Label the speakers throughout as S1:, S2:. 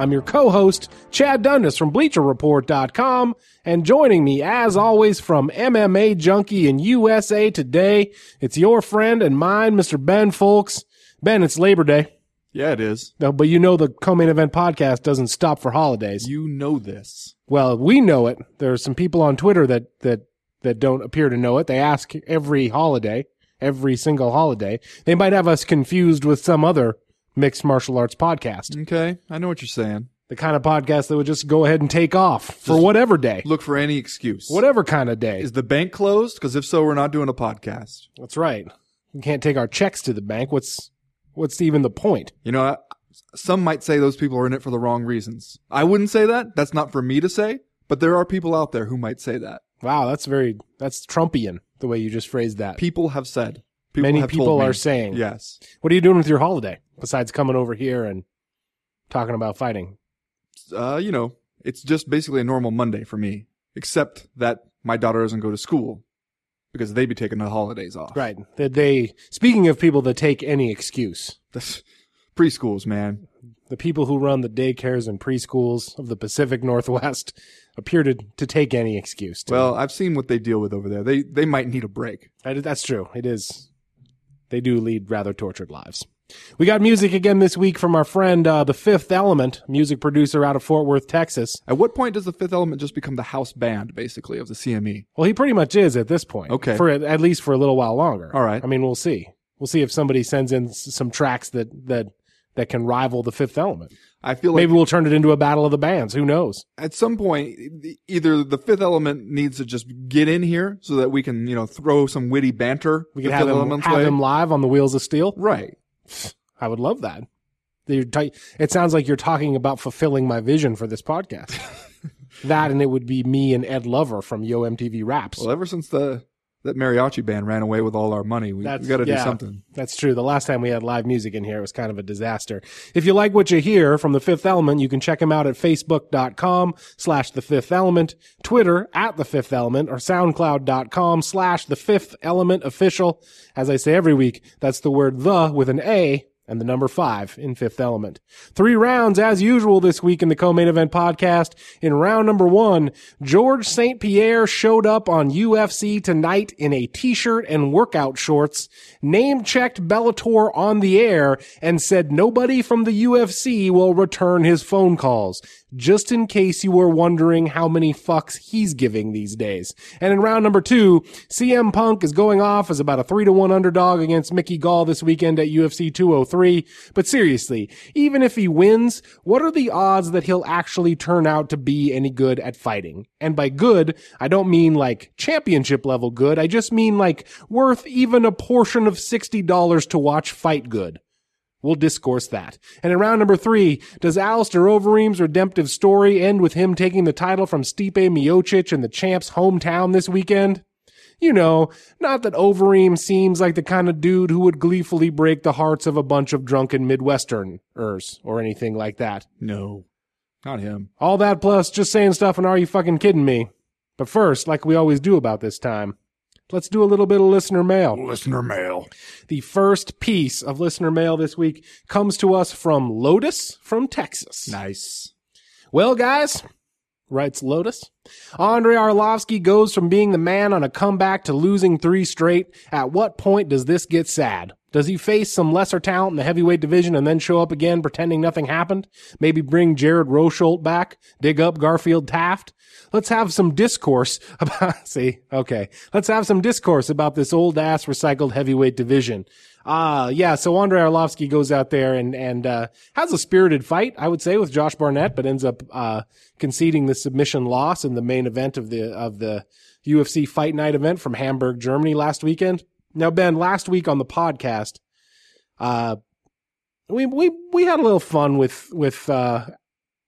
S1: I'm your co host, Chad Dundas from BleacherReport.com. And joining me, as always, from MMA Junkie in USA Today, it's your friend and mine, Mr. Ben Fowlkes. Ben, it's Labor Day.
S2: Yeah, it is.
S1: No, but you know the Co Main Event Podcast doesn't stop for holidays.
S2: You know this.
S1: Well, we know it. There are some people on Twitter that that that don't appear to know it. They ask every holiday, every single holiday. They might have us confused with some other mixed martial arts podcast.
S2: Okay, I know what you're saying.
S1: The kind of podcast that would just go ahead and take off for whatever day,
S2: Look for any excuse.
S1: whatever kind of day.
S2: Is the bank closed? Because if so, we're not doing a podcast.
S1: That's right. We can't take our checks to the bank. What's what's even the point?
S2: You know, I- some might say those people are in it for the wrong reasons. I wouldn't say that. That's not for me to say. But there are people out there who might say that.
S1: Wow, that's very that's Trumpian the way you just phrased that.
S2: People have said. People
S1: Many people are saying.
S2: Yes.
S1: What are you doing with your holiday besides coming over here and talking about fighting?
S2: Uh, you know, it's just basically a normal Monday for me, except that my daughter doesn't go to school because they be taking the holidays off.
S1: Right. That they speaking of people that take any excuse,
S2: That's preschools, man.
S1: the people who run the daycares and preschools of the Pacific Northwest appear to, to take any excuse. To.
S2: Well, I've seen what they deal with over there. They they might need a break.
S1: That- that's true. It is. They do lead rather tortured lives. We got music again this week from our friend, uh, the Fifth Element, music producer out of Fort Worth, Texas.
S2: At what point does the Fifth Element just become the house band, basically, of the CME?
S1: Well, he pretty much is at this point.
S2: Okay.
S1: For at at least for a little while longer.
S2: All right.
S1: I mean, we'll see. We'll see if somebody sends in some tracks that that that can rival the Fifth Element.
S2: I feel like
S1: Maybe we'll turn it into a battle of the bands. Who knows?
S2: at some point, either the Fifth Element needs to just get in here so that we can, you know, throw some witty banter.
S1: We could have them, have them live on the Wheels of Steel.
S2: Right.
S1: I would love that. It sounds like you're talking about fulfilling my vision for this podcast. that and it would be me and Ed Lover from Yo MTV Raps.
S2: Well, ever since the that mariachi band ran away with all our money, we, we got to
S1: yeah,
S2: do something.
S1: That's true. The last time we had live music in here, it was kind of a disaster. If you like what you hear from the Fifth Element, you can check them out at facebook.com slash the Fifth Element, Twitter at the Fifth Element, or soundcloud.com slash the Fifth Element official. As I say every week, that's the word the with an A and the number five in Fifth Element. Three rounds as usual this week in the co-main event podcast. In round number one, Georges St. Pierre showed up on UFC tonight in a t-shirt and workout shorts, name checked Bellator on the air and said nobody from the UFC will return his phone calls. Just in case you were wondering how many fucks he's giving these days. And in round number two, CM Punk is going off as about a three to one underdog against Mickey Gall this weekend at UFC 203. But seriously, even if he wins, what are the odds that he'll actually turn out to be any good at fighting? And by good, I don't mean like championship level good. I just mean like worth even a portion of $60 to watch fight good. We'll discourse that. And in round number three, does Alistair Overeem's redemptive story end with him taking the title from Stipe Miocic in the champ's hometown this weekend? You know, not that Overeem seems like the kind of dude who would gleefully break the hearts of a bunch of drunken Midwesterners or anything like that.
S2: No, not him.
S1: All that plus just saying stuff and are you fucking kidding me? But first, like we always do about this time, let's do a little bit of listener mail.
S2: Listener mail.
S1: The first piece of listener mail this week comes to us from Lotus from Texas.
S2: Nice.
S1: Well, guys, writes Lotus, Andrei Arlovsky goes from being the man on a comeback to losing three straight. At what point does this get sad? Does he face some lesser talent in the heavyweight division and then show up again pretending nothing happened? Maybe bring Jared Rosholt back? Dig up Garfield Taft? Let's have some discourse about, see, okay. Let's have some discourse about this old ass recycled heavyweight division. Uh, yeah, so Andrei Arlovsky goes out there and, and, uh, has a spirited fight, I would say, with Josh Barnett, but ends up, uh, conceding the submission loss in the main event of the, of the UFC Fight Night event from Hamburg, Germany last weekend. Now, Ben, last week on the podcast, uh, we, we, we had a little fun with, with, uh,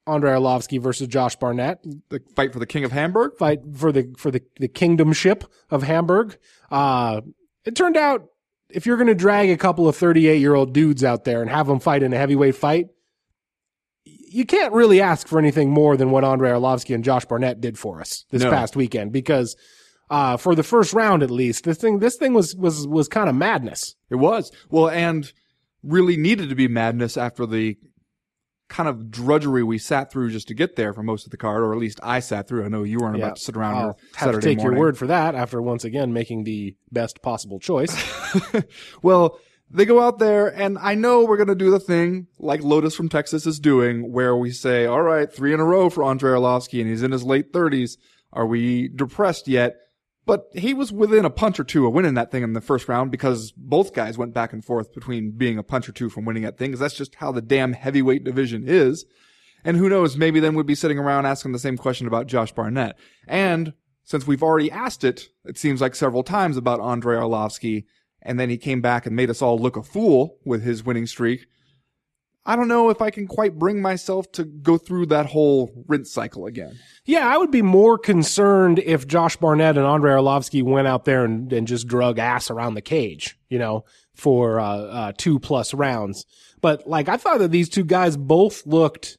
S1: Andrei Arlovsky versus Josh Barnett.
S2: The fight for the King of Hamburg.
S1: Fight for the for the the kingdomship of Hamburg. Uh, it turned out if you're going to drag a couple of 38 year old dudes out there and have them fight in a heavyweight fight, you can't really ask for anything more than what Andrei Arlovsky and Josh Barnett did for us this
S2: No.
S1: past weekend because. Uh, for the first round, at least, this thing, this thing was, was, was kind of madness.
S2: It was. Well, and really needed to be madness after the kind of drudgery we sat through just to get there for most of the card, or at least I sat through. I know you weren't
S1: Yeah.
S2: about to sit around
S1: I'll
S2: here
S1: have to take
S2: morning.
S1: your word for that after once again making the best possible choice.
S2: well, they go out there, and I know we're going to do the thing like Lotus from Texas is doing, where we say, all right, three in a row for Andrei Arlovsky, and he's in his late 30s. Are we depressed yet? But he was within a punch or two of winning that thing in the first round because both guys went back and forth between being a punch or two from winning that thing, 'cause that's just how the damn heavyweight division is. And who knows, maybe then we'd be sitting around asking the same question about Josh Barnett. And since we've already asked it, it seems like several times about Andrei Arlovsky, and then he came back and made us all look a fool with his winning streak. I don't know if I can quite bring myself to go through that whole rinse cycle again.
S1: yeah, I would be more concerned if Josh Barnett and Andrei Arlovsky went out there and, and just drug ass around the cage, you know, for uh, uh, two plus rounds. But like, I thought that these two guys both looked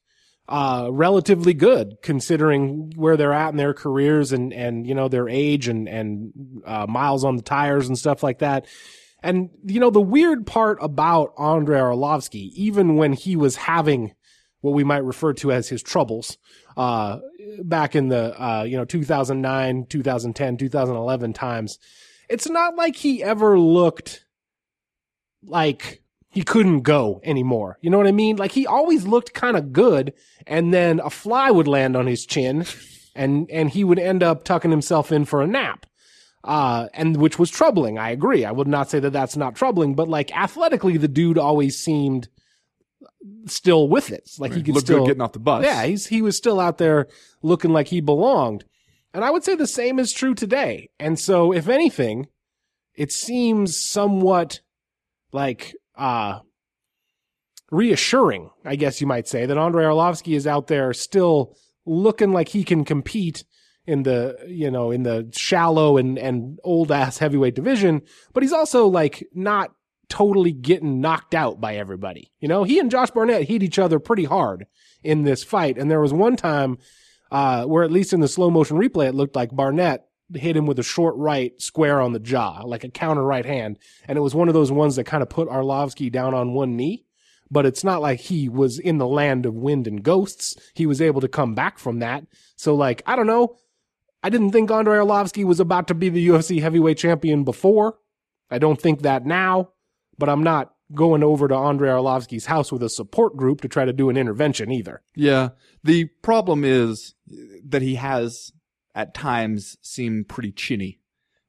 S1: uh, relatively good considering where they're at in their careers and, and, you know, their age and, and, uh, miles on the tires and stuff like that. And, you know, the weird part about Andrei Arlovsky, even when he was having what we might refer to as his troubles, uh, back in the, uh, you know, 2009, 2010, 2011 times, it's not like he ever looked like he couldn't go anymore. You know what I mean? Like he always looked kind of good and then a fly would land on his chin and, and he would end up tucking himself in for a nap. Uh, and which was troubling. I agree. I would not say that that's not troubling, but like athletically, the dude always seemed still with it. Like he could
S2: Looked
S1: still
S2: getting off the bus.
S1: yeah, he's he was still out there looking like he belonged. And I would say the same is true today. And so if anything, it seems somewhat like uh reassuring, I guess you might say, that Andrei Arlovsky is out there still looking like he can compete in the you know in the shallow and and old ass heavyweight division, but he's also like not totally getting knocked out by everybody. You know, he and Josh Barnett hit each other pretty hard in this fight, and there was one time uh, where at least in the slow motion replay, it looked like Barnett hit him with a short right square on the jaw, like a counter right hand, and it was one of those ones that kind of put Arlovsky down on one knee. But it's not like he was in the land of wind and ghosts. He was able to come back from that. So, like, I don't know. I didn't think Andrei Arlovsky was about to be the UFC heavyweight champion before. I don't think that now, but I'm not going over to Andrei Arlovsky's house with a support group to try to do an intervention either.
S2: Yeah. The problem is that he has at times seemed pretty chinny,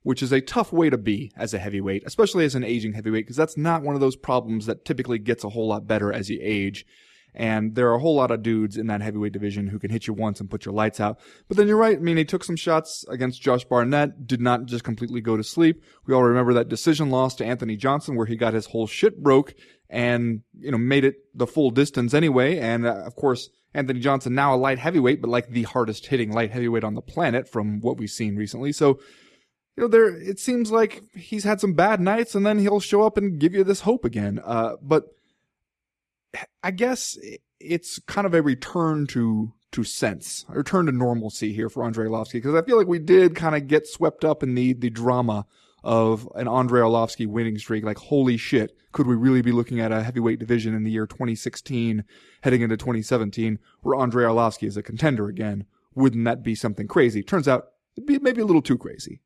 S2: which is a tough way to be as a heavyweight, especially as an aging heavyweight, because that's not one of those problems that typically gets a whole lot better as you age. And there are a whole lot of dudes in that heavyweight division who can hit you once and put your lights out. But then you're right. I mean, he took some shots against Josh Barnett, did not just completely go to sleep. We all remember that decision loss to Anthony Johnson where he got his whole shit broke and, you know, made it the full distance anyway. And uh, of course, Anthony Johnson now a light heavyweight, but like the hardest hitting light heavyweight on the planet from what we've seen recently. So, you know, there, it seems like he's had some bad nights and then he'll show up and give you this hope again. Uh, but I guess it's kind of a return to to sense, a return to normalcy here for Andrei Arlovsky because I feel like we did kind of get swept up in the the drama of an Andrei Arlovsky winning streak. Like, holy shit, could we really be looking at a heavyweight division in the year 2016, heading into 2017, where Andrei Arlovsky is a contender again? Wouldn't that be something crazy? Turns out it'd be maybe a little too crazy.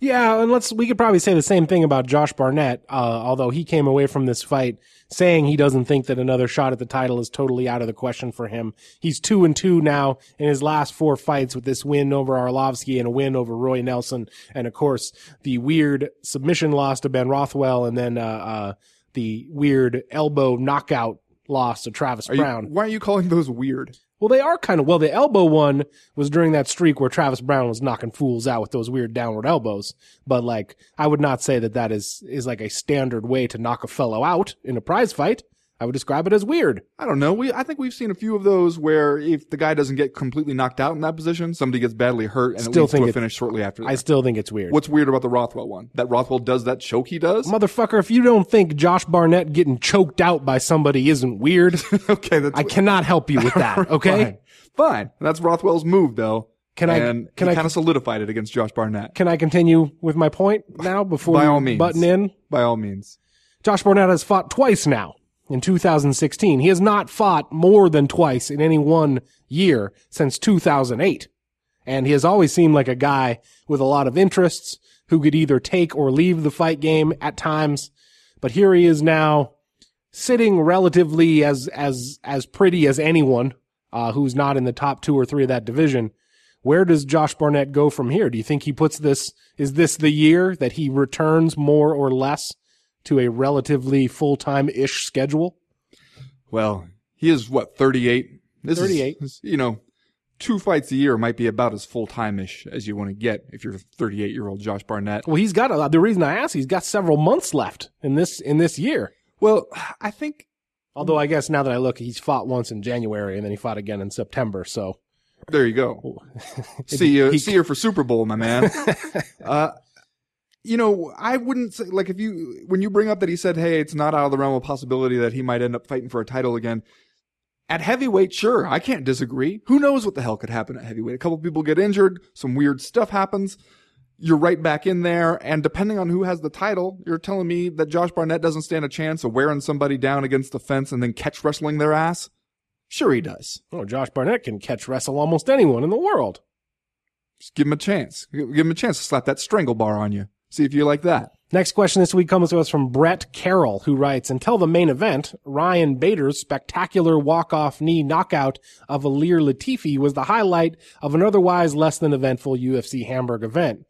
S1: Yeah, and let's we could probably say the same thing about Josh Barnett, uh, although he came away from this fight saying he doesn't think that another shot at the title is totally out of the question for him. He's two and two now in his last four fights with this win over Arlovsky and a win over Roy Nelson, and of course the weird submission loss to Ben Rothwell, and then uh, uh, the weird elbow knockout loss to Travis
S2: Are you,
S1: Browne.
S2: why are you calling those weird?
S1: Well, they are kind of well. The elbow one was during that streak where Travis Browne was knocking fools out with those weird downward elbows. But like, I would not say that that is is like a standard way to knock a fellow out in a prize fight. I would describe it as weird.
S2: I don't know. We I think we've seen a few of those where if the guy doesn't get completely knocked out in that position, somebody gets badly hurt and
S1: Still
S2: it leads
S1: think
S2: to a
S1: it-
S2: finish shortly after.
S1: I still think it's weird.
S2: What's weird about the Rothwell one? That Rothwell does that choke he does?
S1: Motherfucker, if you don't think Josh Barnett getting choked out by somebody isn't weird,
S2: okay, that's
S1: I cannot help you with that, okay?
S2: Fine. Fine. That's Rothwell's move though.
S1: Can I-
S2: and
S1: can I-
S2: kind of solidified it against Josh Barnett.
S1: Can I continue with my point now before
S2: By all means.
S1: button in?
S2: By all means.
S1: Josh Barnett has fought twice now in 2016. He has not fought more than twice in any one year since 2008. And he has always seemed like a guy with a lot of interests who could either take or leave the fight game at times. But here he is now sitting relatively as, as, as pretty as anyone, uh, who's not in the top two or three of that division. Where does Josh Barnett go from here? Do you think he puts this, is this the year that he returns more or less to a relatively full-time-ish schedule?
S2: Well, he is what, 38? This is-
S1: 38.
S2: this- you know, two fights a year might be about as full time ish as you want to get if you're 38 year old Josh Barnett.
S1: Well, he's got a, the reason I asked, he's got several months left in this, in this year.
S2: Well, I think
S1: Although I guess now that I look, he's fought once in January and then he fought again in September. So
S2: there you go. see you,
S1: He-
S2: see you for Super Bowl, my man. uh, you know, I wouldn't say like if you when you bring up that he said, "Hey, it's not out of the realm of possibility that he might end up fighting for a title again." At heavyweight, sure, I can't disagree. Who knows what the hell could happen at heavyweight? A couple people get injured, some weird stuff happens. You're right back in there, and depending on who has the title, you're telling me that Josh Barnett doesn't stand a chance of wearing somebody down against the fence and then catch wrestling their ass? Sure, he does.
S1: oh, Josh Barnett can catch wrestle almost anyone in the world.
S2: Just give him a chance. Give him a chance to slap that strangle bar on you. See if you like that.
S1: Next question this week comes to us from Brett Carroll, who writes, Until the main event, Ryan Bader's spectacular walk-off knee knockout of Ilir Latifi was the highlight of an otherwise less than eventful UFC Hamburg event.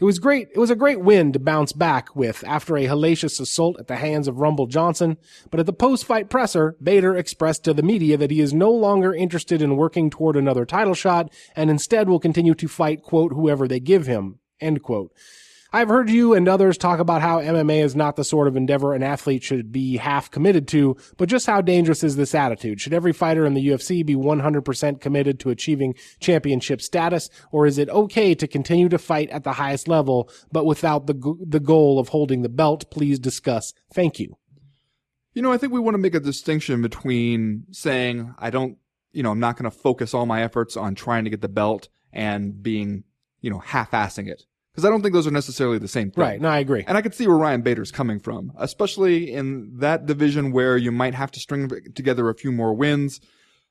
S1: It was great. It was a great win to bounce back with after a hellacious assault at the hands of Rumble Johnson. But at the post-fight presser, Bader expressed to the media that he is no longer interested in working toward another title shot and instead will continue to fight, quote, whoever they give him, end quote. I've heard you and others talk about how MMA is not the sort of endeavor an athlete should be half committed to, but just how dangerous is this attitude? Should every fighter in the UFC be 100% committed to achieving championship status, or is it okay to continue to fight at the highest level, but without the, the goal of holding the belt? Please discuss. Thank you.
S2: You know, I think we want to make a distinction between saying, I don't, you know, I'm not going to focus all my efforts on trying to get the belt and being, you know, half-assing it. Because I don't think those are necessarily the same thing.
S1: Right. No, I agree.
S2: And I could see where Ryan Bader's coming from, especially in that division where you might have to string together a few more wins.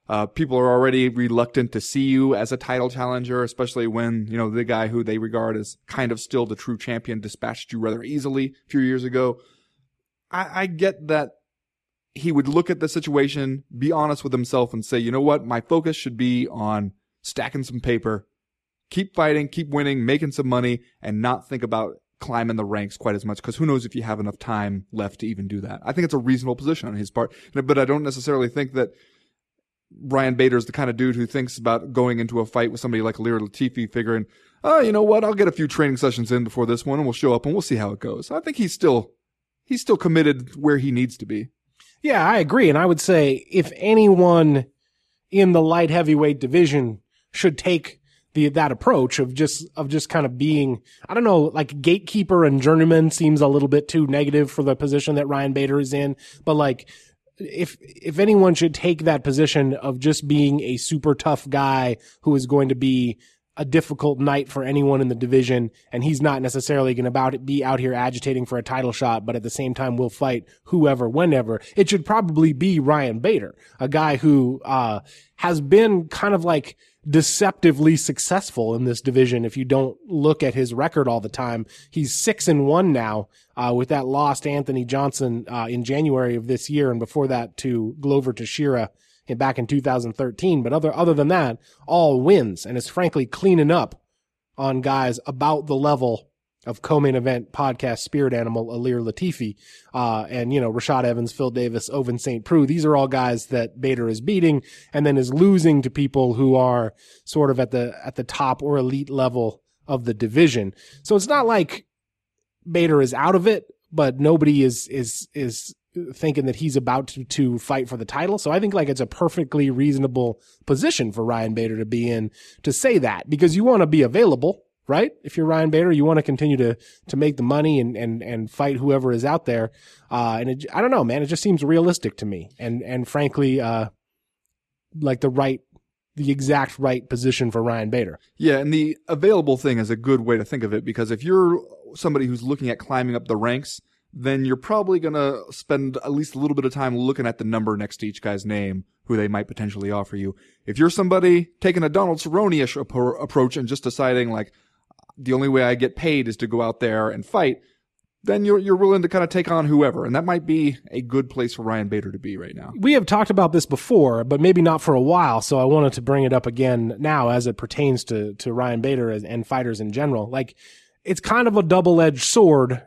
S2: Uh, people are already reluctant to see you as a title challenger, especially when, you know, the guy who they regard as kind of still the true champion dispatched you rather easily a few years ago. I, I get that he would look at the situation, be honest with himself and say, you know what? My focus should be on stacking some paper, keep fighting, keep winning, making some money, and not think about climbing the ranks quite as much because who knows if you have enough time left to even do that. I think it's a reasonable position on his part, but I don't necessarily think that Ryan Bader is the kind of dude who thinks about going into a fight with somebody like Ilir Latifi figuring, oh, you know what? I'll get a few training sessions in before this one and we'll show up and we'll see how it goes. I think he's still, he's still committed where he needs to be.
S1: Yeah, I agree. And I would say if anyone in the light heavyweight division should take the, that approach of just, of just kind of being, I don't know, like gatekeeper and journeyman seems a little bit too negative for the position that Ryan Bader is in. But like, if, if anyone should take that position of just being a super tough guy who is going to be a difficult night for anyone in the division, and he's not necessarily going to be out here agitating for a title shot, but at the same time will fight whoever, whenever. It should probably be Ryan Bader, a guy who uh, has been kind of like deceptively successful in this division. If you don't look at his record all the time, he's six and one now uh, with that lost Anthony Johnson uh, in January of this year, and before that to Glover Teixeira in- back in 2013. But other other than that, all wins, and is frankly cleaning up on guys about the level of co-main event podcast spirit animal Ilir Latifi, uh, and you know Rashad Evans, Phil Davis, Ovince St. Preux. These are all guys that Bader is beating, and then is losing to people who are sort of at the at the top or elite level of the division. So it's not like Bader is out of it, but nobody is is is thinking that he's about to, to fight for the title. So I think like it's a perfectly reasonable position for Ryan Bader to be in to say that because you want to be available, right? If you're Ryan Bader, you want to continue to to make the money and and and fight whoever is out there. Uh, and it, I don't know, man, it just seems realistic to me, and and frankly, uh, like the right, the exact right position for Ryan Bader.
S2: Yeah, and the available thing is a good way to think of it because if you're somebody who's looking at climbing up the ranks, then you're probably going to spend at least a little bit of time looking at the number next to each guy's name who they might potentially offer you. If you're somebody taking a Donald Cerrone-ish approach and just deciding like the only way I get paid is to go out there and fight, then you're you're willing to kind of take on whoever, and that might be a good place for Ryan Bader to be right now.
S1: We have talked about this before, but maybe not for a while. So I wanted to bring it up again now, as it pertains to to Ryan Bader and fighters in general. Like, it's kind of a double edged sword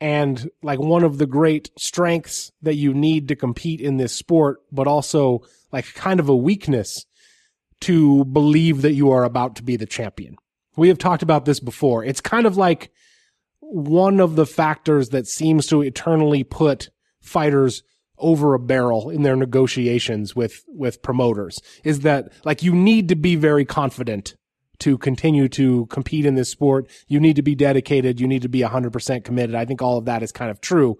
S1: and like one of the great strengths that you need to compete in this sport, but also like kind of a weakness to believe that you are about to be the champion. We have talked about this before. It's kind of like one of the factors that seems to eternally put fighters over a barrel in their negotiations with, with promoters is that like you need to be very confident to continue to compete in this sport. You need to be dedicated. You need to be 100% committed. I think all of that is kind of true.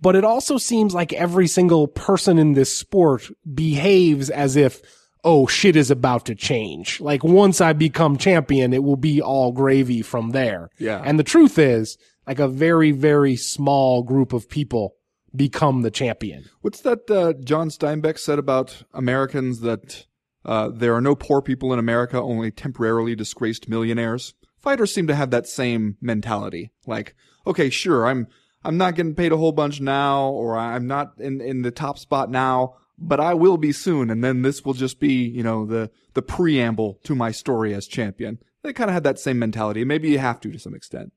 S1: But it also seems like every single person in this sport behaves as if, oh, shit is about to change. Like once I become champion, it will be all gravy from there.
S2: Yeah.
S1: And the truth is, like a very, very small group of people become the champion.
S2: What's that uh, John Steinbeck said about Americans that uh, there are no poor people in America, only temporarily disgraced millionaires. Fighters seem to have that same mentality. Like, okay, sure, I'm I'm not getting paid a whole bunch now, or I'm not in in the top spot now, but I will be soon, and then this will just be, you know, the the preamble to my story as champion. They kind of had that same mentality. Maybe you have to to some extent.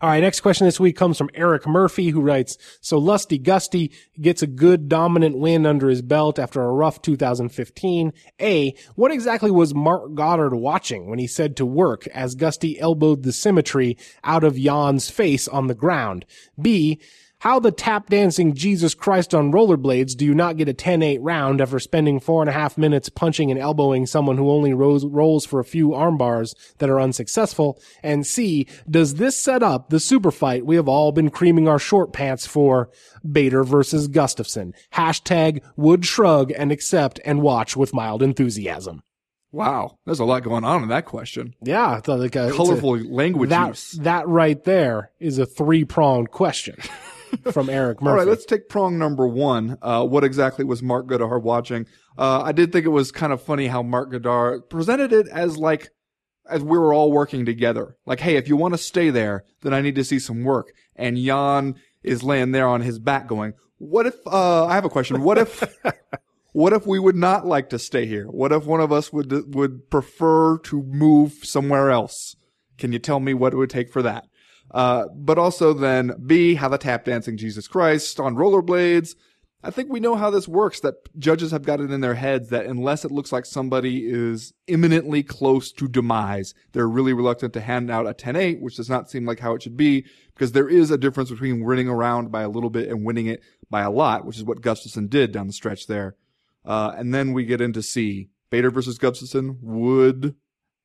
S1: All right, next question this week comes from Eric Murphy, who writes, so Lusty Gusty gets a good dominant win under his belt after a rough 2015. A, what exactly was Marc Goddard watching when he said to work as Gusty elbowed the symmetry out of Jan's face on the ground? B, how the tap dancing Jesus Christ on rollerblades do you not get a 10-8 round after spending four and a half minutes punching and elbowing someone who only rolls, rolls for a few arm bars that are unsuccessful? And C, does this set up the super fight we have all been creaming our short pants for? Bader versus Gustafsson? Hashtag would shrug and accept and watch with mild enthusiasm.
S2: Wow, there's a lot going on in that question.
S1: Yeah, like a,
S2: Colorful
S1: a,
S2: language
S1: that,
S2: use.
S1: That right there is a three pronged question. from Eric Murphy.
S2: All right, let's take prong number one. Uh, what exactly was Marc Goddard watching? Uh, I did think it was kind of funny how Marc Goddard presented it as like, as we were all working together. Like, hey, if you want to stay there, then I need to see some work. And Jan is laying there on his back going, what if, uh, I have a question. What if, what if we would not like to stay here? What if one of us would, would prefer to move somewhere else? Can you tell me what it would take for that? Uh, but also then B, how the tap dancing Jesus Christ on rollerblades. I think we know how this works that judges have got it in their heads that unless it looks like somebody is imminently close to demise, they're really reluctant to hand out a 10-8, which does not seem like how it should be because there is a difference between winning around by a little bit and winning it by a lot, which is what Gustafsson did down the stretch there. Uh, and then we get into C. Bader versus Gustafsson would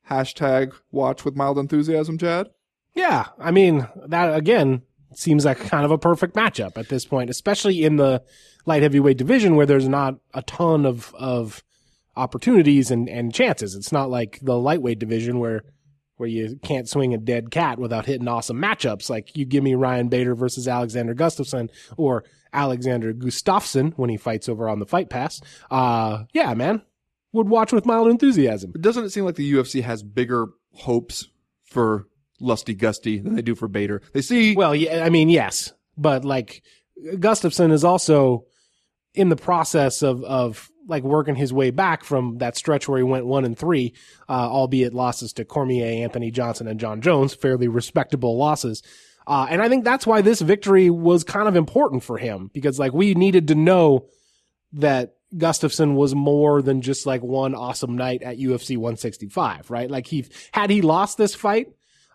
S2: hashtag watch with mild enthusiasm, Chad?
S1: Yeah, I mean that again seems like kind of a perfect matchup at this point, especially in the light heavyweight division where there's not a ton of of opportunities and and chances. It's not like the lightweight division where where you can't swing a dead cat without hitting awesome matchups. Like you give me Ryan Bader versus Alexander Gustafsson or Alexander Gustafsson when he fights over on the Fight Pass. Uh, yeah, man, would watch with mild enthusiasm.
S2: Doesn't it seem like the UFC has bigger hopes for lusty gusty than they do for Bader. They see
S1: Well, yeah, I mean, yes, but like Gustafsson is also in the process of of like working his way back from that stretch where he went one and three, uh, albeit losses to Cormier, Anthony Johnson, and John Jones, fairly respectable losses. Uh, and I think that's why this victory was kind of important for him because like we needed to know that Gustafsson was more than just like one awesome night at UFC 165, right? Like he, had he lost this fight,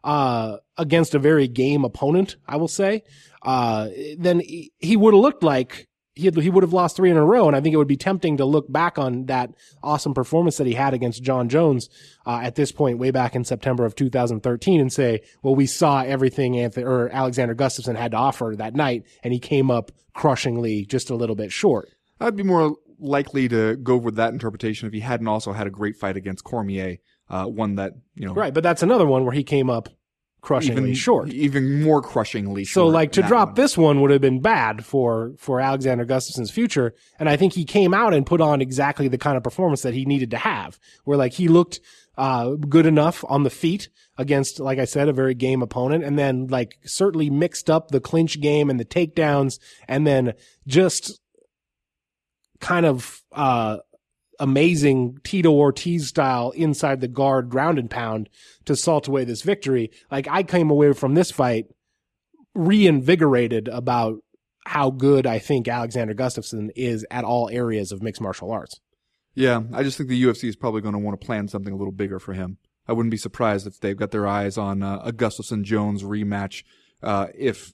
S1: uh, against a very game opponent, I will say, uh, then he, would have looked like he had, he would have lost three in a row. And I think it would be tempting to look back on that awesome performance that he had against John Jones, uh, at this point, way back in September of 2013 and say, well, we saw everything Anthony or Alexander Gustafsson had to offer that night and he came up crushingly just a little bit short.
S2: I'd be more likely to go with that interpretation if he hadn't also had a great fight against Cormier, uh, one that, you know.
S1: Right. But that's another one where he came up crushingly
S2: even
S1: short.
S2: Even more crushingly
S1: So
S2: short.
S1: like to drop
S2: one.
S1: this one would have been bad for for Alexander Gustafsson's future, and I think he came out and put on exactly the kind of performance that he needed to have, where like he looked uh good enough on the feet against, like I said, a very game opponent, and then like certainly mixed up the clinch game and the takedowns, and then just kind of uh amazing Tito Ortiz style inside the guard ground and pound to salt away this victory. Like I came away from this fight reinvigorated about how good I think Alexander Gustafsson is at all areas of mixed martial arts.
S2: Yeah, I just think the UFC is probably going to want to plan something a little bigger for him. I wouldn't be surprised if they've got their eyes on uh, a Gustafsson Jones rematch. Uh, if,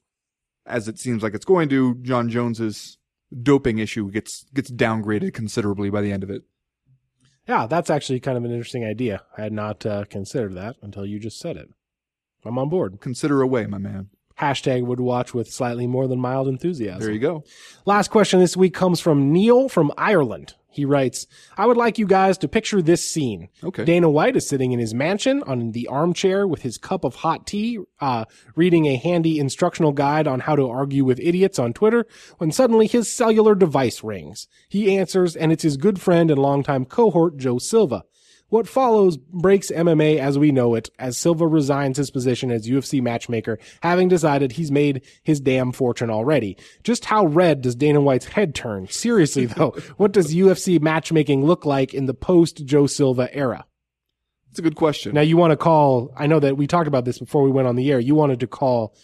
S2: as it seems like it's going to, John Jones's doping issue gets gets downgraded considerably by the end of it.
S1: Yeah, that's actually kind of an interesting idea. I had not uh, considered that until you just said it. I'm on board.
S2: Consider away, my man.
S1: Hashtag would watch with slightly more than mild enthusiasm.
S2: There you go.
S1: Last question this week comes from Neil from Ireland. He writes, I would like you guys to picture this scene.
S2: Okay.
S1: Dana White is sitting in his mansion on the armchair with his cup of hot tea, uh, reading a handy instructional guide on how to argue with idiots on Twitter, when suddenly his cellular device rings. He answers, and it's his good friend and longtime cohort, Joe Silva. What follows breaks MMA as we know it, as Silva resigns his position as UFC matchmaker, having decided he's made his damn fortune already. Just how red does Dana White's head turn? Seriously though, what does UFC matchmaking look like in the post Joe Silva era?
S2: It's a good question.
S1: Now you want to call, I know that we talked about this before we went on the air. You wanted to call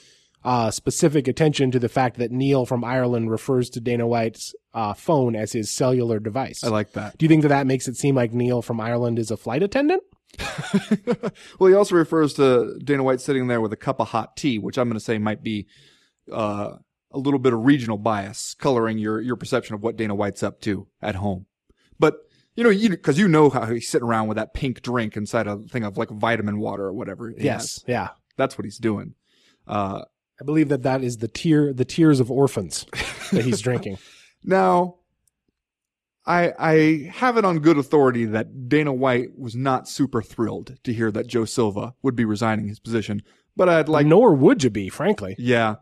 S1: uh, specific attention to the fact that Neil from Ireland refers to Dana White's uh, phone as his cellular device.
S2: I like that.
S1: Do you think that that makes it seem like Neil from Ireland is a flight attendant?
S2: well, he also refers to Dana White sitting there with a cup of hot tea, which I'm going to say might be uh, a little bit of regional bias coloring your your perception of what Dana White's up to at home. But you know, you because you know how he's sitting around with that pink drink inside a thing of like vitamin water or whatever.
S1: Yes.
S2: has.
S1: Yeah.
S2: that's what he's doing. Uh,
S1: I believe that that is the tear, the tears of orphans that he's drinking.
S2: Now, I I have it on good authority that Dana White was not super thrilled to hear that Joe Silva would be resigning his position. But I'd like
S1: Nor would you be, frankly.
S2: Yeah.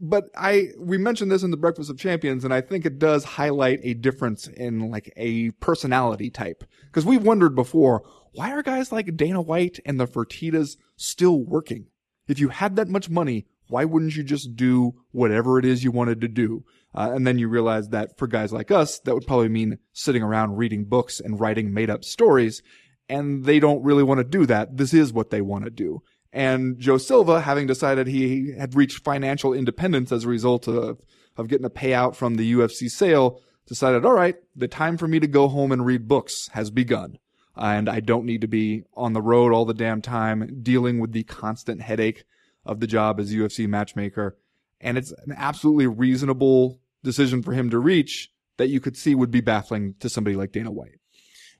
S2: But I we mentioned this in the Breakfast of Champions and I think it does highlight a difference in like a personality type. Cuz we've wondered before, why are guys like Dana White and the Fertitas still working? If you had that much money, why wouldn't you just do whatever it is you wanted to do? Uh, and then you realize that for guys like us, that would probably mean sitting around reading books and writing made up stories. And they don't really want to do that. This is what they want to do. And Joe Silva, having decided he had reached financial independence as a result of, of getting a payout from the UFC sale, decided, all right, the time for me to go home and read books has begun. And I don't need to be on the road all the damn time dealing with the constant headache of the job as UFC matchmaker. And it's an absolutely reasonable decision for him to reach that you could see would be baffling to somebody like Dana White.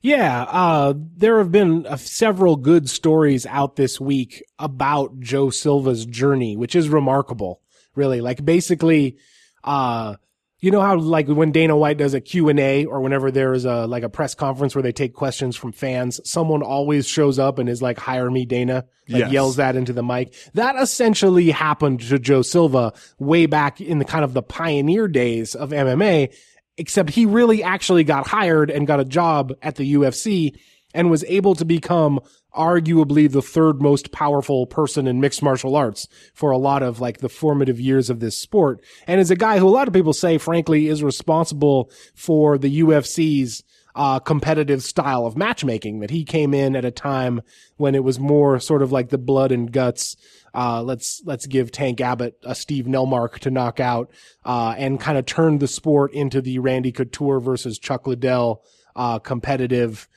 S1: Yeah, uh, there have been uh, several good stories out this week about Joe Silva's journey, which is remarkable, really. Like basically, uh, you know how like when Dana White does a Q&A or whenever there is a like a press conference where they take questions from fans, someone always shows up and is like hire me Dana, like
S2: Yes.
S1: yells that into the mic. That essentially happened to Joe Silva way back in the kind of the pioneer days of MMA except he really actually got hired and got a job at the UFC and was able to become arguably the third most powerful person in mixed martial arts for a lot of like the formative years of this sport. And is a guy who a lot of people say, frankly, is responsible for the UFC's uh, competitive style of matchmaking that he came in at a time when it was more sort of like the blood and guts. Uh, let's, let's give Tank Abbott a Steve Nelmark to knock out, uh, and kind of turned the sport into the Randy Couture versus Chuck Liddell, uh, competitive,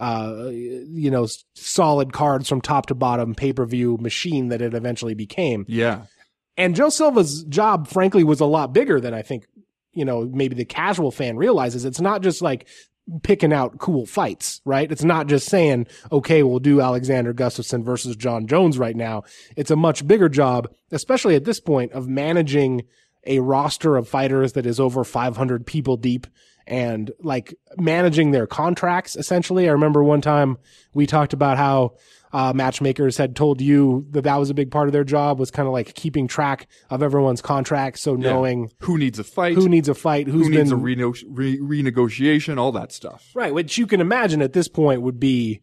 S1: uh, you know, solid cards from top to bottom pay per view machine that it eventually became.
S2: Yeah.
S1: And Joe Silva's job, frankly, was a lot bigger than I think, you know, maybe the casual fan realizes. It's not just like picking out cool fights, right? It's not just saying, okay, we'll do Alexander Gustafsson versus John Jones right now. It's a much bigger job, especially at this point of managing a roster of fighters that is over 500 people deep and like managing their contracts essentially. I remember one time we talked about how uh, matchmakers had told you that that was a big part of their job was kind of like keeping track of everyone's contracts. So knowing
S2: Who needs a fight?
S1: who needs a fight, who's
S2: Who
S1: been
S2: needs a reno- re- renegotiation? All that stuff.
S1: right, which you can imagine at this point would be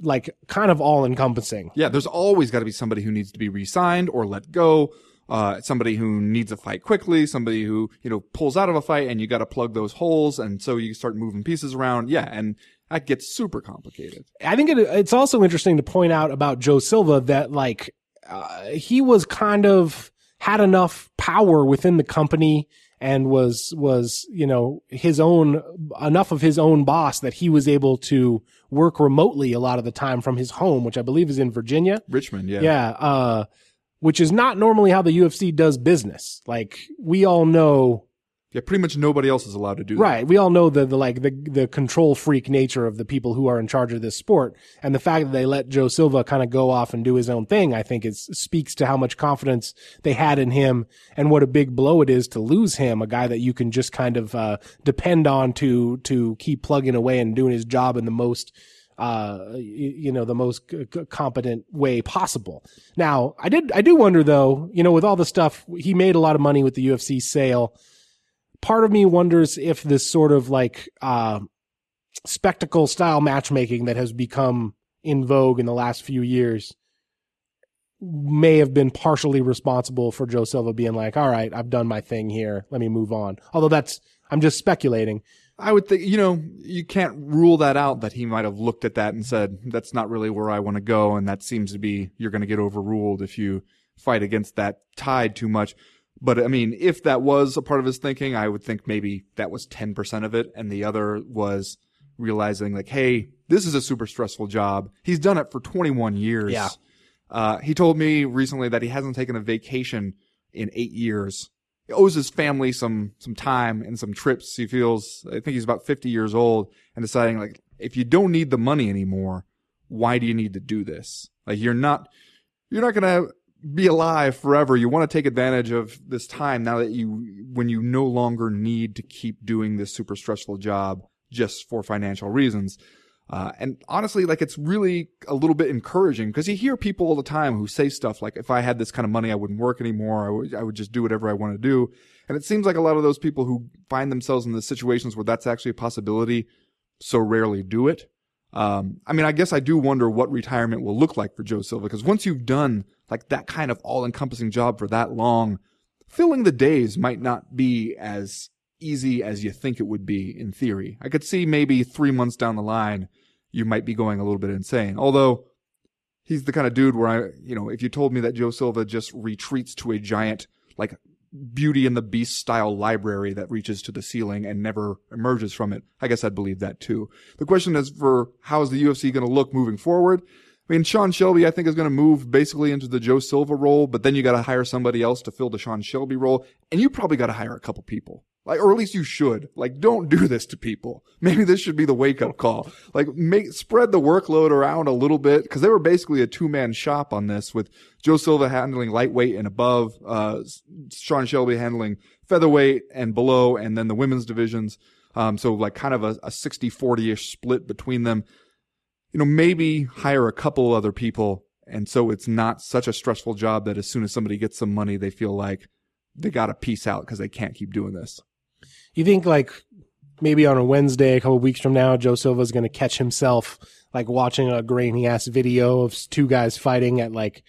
S1: like kind of all encompassing.
S2: Yeah, there's always got to be somebody who needs to be re-signed or let go. Uh, somebody who needs a fight quickly, somebody who, you know, pulls out of a fight and you got to plug those holes. And so you start moving pieces around. Yeah. And that gets super complicated.
S1: I think it, it's also interesting to point out about Joe Silva that like uh, he was kind of had enough power within the company and was was you know his own enough of his own boss that he was able to work remotely a lot of the time from his home, which I believe is in Virginia.
S2: Richmond. Yeah.
S1: Yeah, uh, which is not normally how the UFC does business. Like we all know
S2: Yeah. Pretty much nobody else is allowed to do that.
S1: Right. We all know the, the like the the control freak nature of the people who are in charge of this sport, and the fact that they let Joe Silva kind of go off and do his own thing, I think, is speaks to how much confidence they had in him, and what a big blow it is to lose him, a guy that you can just kind of uh, depend on to to keep plugging away and doing his job in the most. Uh, y- you know, the most c- competent way possible. Now, I did, I do wonder though, you know, with all the stuff, he made a lot of money with the UFC sale part of me wonders if this sort of like uh, spectacle style matchmaking that has become in vogue in the last few years may have been partially responsible for Joe Silva being like, all right, I've done my thing here. Let me move on. Although that's, I'm just speculating.
S2: I would think, you know, you can't rule that out that he might have looked at that and said, that's not really where I want to go. And that seems to be, you're going to get overruled if you fight against that tide too much. But I mean, if that was a part of his thinking, I would think maybe that was 10% of it. And the other was realizing like, Hey, this is a super stressful job. He's done it for 21 years.
S1: Yeah.
S2: Uh, he told me recently that he hasn't taken a vacation in eight years. He owes his family some, some time and some trips. He feels, I think he's about 50 years old and deciding like, if you don't need the money anymore, why do you need to do this? Like you're not, you're not going to be alive forever. You want to take advantage of this time now that you, when you no longer need to keep doing this super stressful job just for financial reasons. Uh, and honestly, like it's really a little bit encouraging because you hear people all the time who say stuff like, if I had this kind of money, I wouldn't work anymore. I would, I would just do whatever I want to do. And it seems like a lot of those people who find themselves in the situations where that's actually a possibility so rarely do it. Um, I mean, I guess I do wonder what retirement will look like for Joe Silva because once you've done like that kind of all encompassing job for that long, filling the days might not be as easy as you think it would be in theory. I could see maybe three months down the line, you might be going a little bit insane. Although he's the kind of dude where I, you know, if you told me that Joe Silva just retreats to a giant, like Beauty and the Beast style library that reaches to the ceiling and never emerges from it, I guess I'd believe that too. The question is for how is the UFC going to look moving forward? I mean, Sean Shelby, I think, is going to move basically into the Joe Silva role, but then you got to hire somebody else to fill the Sean Shelby role, and you probably got to hire a couple people. Like, or at least you should. Like, don't do this to people. Maybe this should be the wake up call. Like, make, spread the workload around a little bit, cause they were basically a two man shop on this with Joe Silva handling lightweight and above, uh, Sean Shelby handling featherweight and below, and then the women's divisions. Um, so like kind of a, a 60 40 ish split between them. You know, maybe hire a couple other people. And so it's not such a stressful job that as soon as somebody gets some money, they feel like they got to peace out because they can't keep doing this.
S1: You think like maybe on a Wednesday, a couple weeks from now, Joe Silva's going to catch himself like watching a grainy ass video of two guys fighting at like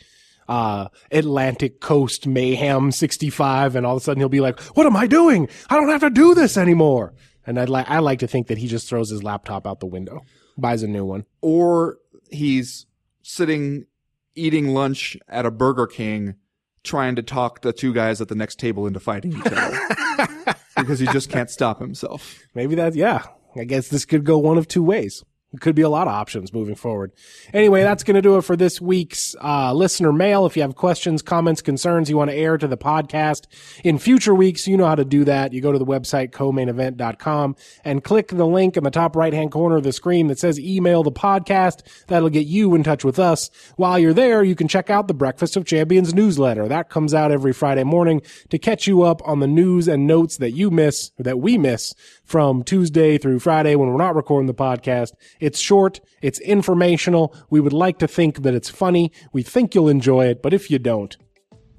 S1: uh Atlantic Coast Mayhem 65 and all of a sudden he'll be like, "What am I doing? I don't have to do this anymore." And I'd like I like to think that he just throws his laptop out the window, buys a new one.
S2: Or he's sitting eating lunch at a Burger King trying to talk the two guys at the next table into fighting each other because he just can't stop himself.
S1: Maybe that's yeah. I guess this could go one of two ways. Could be a lot of options moving forward. Anyway, that's going to do it for this week's uh, listener mail. If you have questions, comments, concerns you want to air to the podcast in future weeks, you know how to do that. You go to the website co-mainevent.com and click the link in the top right hand corner of the screen that says email the podcast. That'll get you in touch with us. While you're there, you can check out the Breakfast of Champions newsletter. That comes out every Friday morning to catch you up on the news and notes that you miss, that we miss from Tuesday through Friday when we're not recording the podcast. It's short. It's informational. We would like to think that it's funny. We think you'll enjoy it, but if you don't,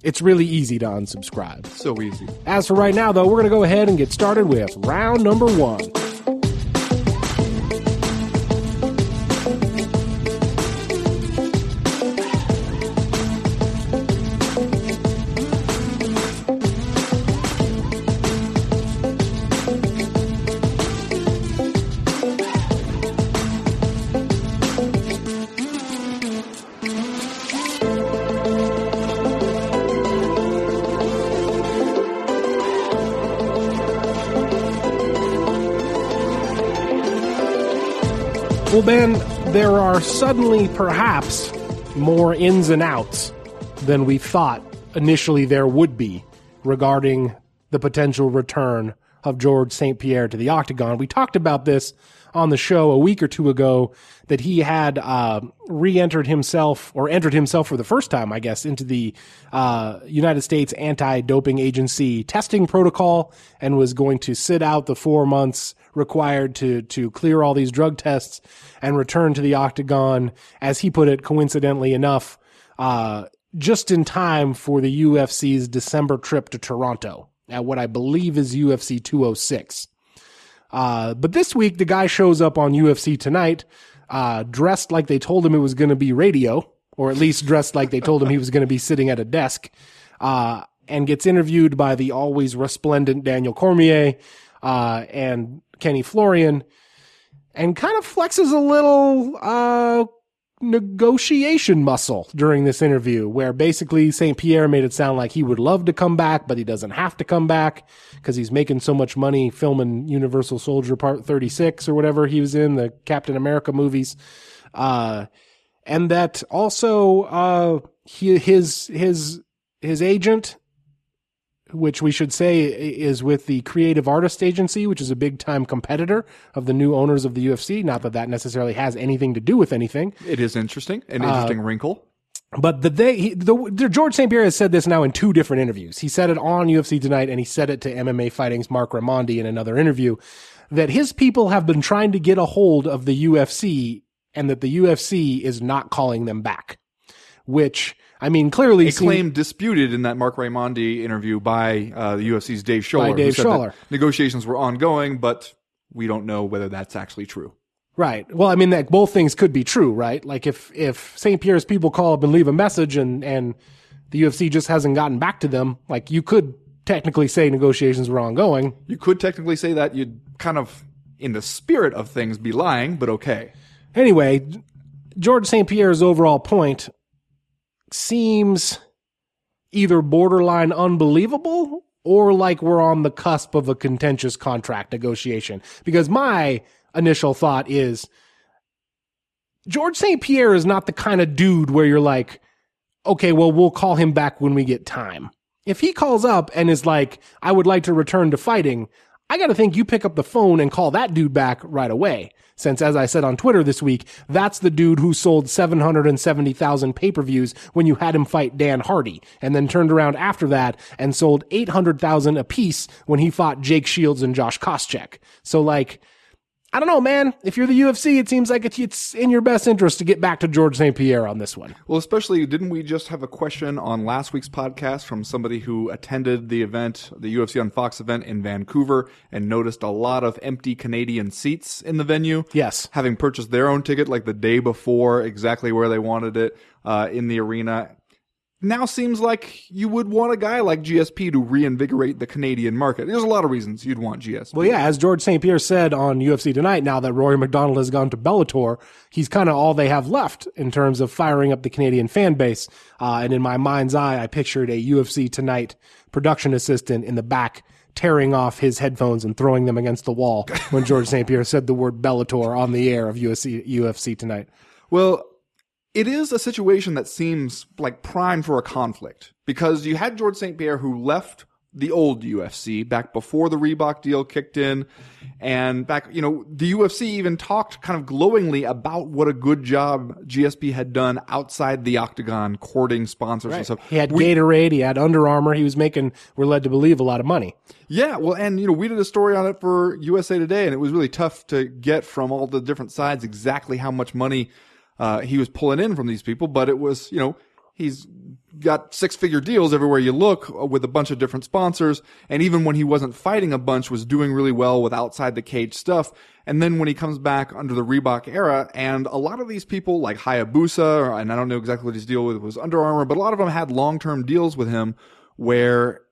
S1: it's really easy to unsubscribe.
S2: So easy.
S1: As for right now, though, we're going to go ahead and get started with round number one. There are suddenly perhaps more ins and outs than we thought initially there would be regarding the potential return of Georges St. Pierre to the octagon. We talked about this on the show a week or two ago that he had uh, re-entered himself or entered himself for the first time, I guess, into the uh, United States Anti-Doping Agency testing protocol and was going to sit out the four months required to to clear all these drug tests and return to the octagon, as he put it, coincidentally enough, uh, just in time for the UFC's December trip to Toronto at what I believe is UFC 206. Uh, but this week, the guy shows up on UFC Tonight, uh, dressed like they told him it was going to be radio, or at least dressed like they told him he was going to be sitting at a desk, uh, and gets interviewed by the always resplendent Daniel Cormier, uh, and Kenny Florian, and kind of flexes a little, uh, negotiation muscle during this interview where basically St. Pierre made it sound like he would love to come back, but he doesn't have to come back because he's making so much money filming Universal Soldier Part 36 or whatever he was in, the Captain America movies. Uh, and that also, uh, he, his, his, his agent, which we should say is with the Creative Artist Agency, which is a big time competitor of the new owners of the UFC. Not that that necessarily has anything to do with anything.
S2: It is interesting, an
S1: Uh,
S2: interesting wrinkle.
S1: But the they he, the, the Georges St. Pierre has said this now in two different interviews. He said it on UFC tonight, and he said it to MMA Fighting's Marc Raimondi in another interview that his people have been trying to get a hold of the UFC, and that the UFC is not calling them back. Which I mean, clearly
S2: A claim disputed in that Marc Raimondi interview by uh, the UFC's Dave Sholler. who
S1: Dave Sholler.
S2: Negotiations were ongoing, but we don't know whether that's actually true.
S1: Right. Well, I mean that both things could be true, right? Like if if St. Pierre's people call up and leave a message and and the UFC just hasn't gotten back to them, like you could technically say negotiations were ongoing.
S2: You could technically say that you'd kind of, in the spirit of things, be lying, but okay.
S1: Anyway, Georges St. Pierre's overall point seems either borderline unbelievable or like we're on the cusp of a contentious contract negotiation. Because my initial thought is Georges St. Pierre is not the kind of dude where you're like, okay, well, we'll call him back when we get time. If he calls up and is like, I would like to return to fighting, I got to think you pick up the phone and call that dude back right away. Since, as I said on Twitter this week, that's the dude who sold 770,000 pay per views when you had him fight Dan Hardy, and then turned around after that and sold 800,000 apiece when he fought Jake Shields and Josh Koscheck. So, like, I don't know, man. If you're the UFC, it seems like it's- it's in your best interest to get back to Georges St. Pierre on this one.
S2: Well, especially, didn't we just have a question on last week's podcast from somebody who attended the event, the UFC on Fox event in Vancouver, and noticed a lot of empty Canadian seats in the venue?
S1: Yes.
S2: Having purchased their own ticket like the day before, exactly where they wanted it uh, in the arena. Now seems like you would want a guy like GSP to reinvigorate the Canadian market. There's a lot of reasons you'd want GSP.
S1: Well, yeah, as Georges St. Pierre said on UFC Tonight, now that Rory MacDonald has gone to Bellator, he's kind of all they have left in terms of firing up the Canadian fan base. Uh, and in my mind's eye, I pictured a UFC Tonight production assistant in the back tearing off his headphones and throwing them against the wall when Georges St. Pierre said the word Bellator on the air of UFC, UFC tonight.
S2: Well, it is a situation that seems like prime for a conflict because you had Georges St. Pierre who left the old UFC back before the Reebok deal kicked in. And back, you know, the UFC even talked kind of glowingly about what a good job GSP had done outside the octagon courting sponsors and stuff.
S1: He had
S2: We-
S1: Gatorade, he had Under Armour, he was making, we're led to believe, a lot of money.
S2: Yeah, well, and you know, we did a story on it for USA Today, and it was really tough to get from all the different sides exactly how much money uh, he was pulling in from these people. But it was, you know, he's got six figure deals everywhere you look uh, with a bunch of different sponsors, and even when he wasn't fighting a bunch, was doing really well with outside the cage stuff. And then when he comes back under the Reebok era, and a lot of these people like Hayabusa, and I don't know exactly what his deal with was Under Armour, but a lot of them had long term deals with him where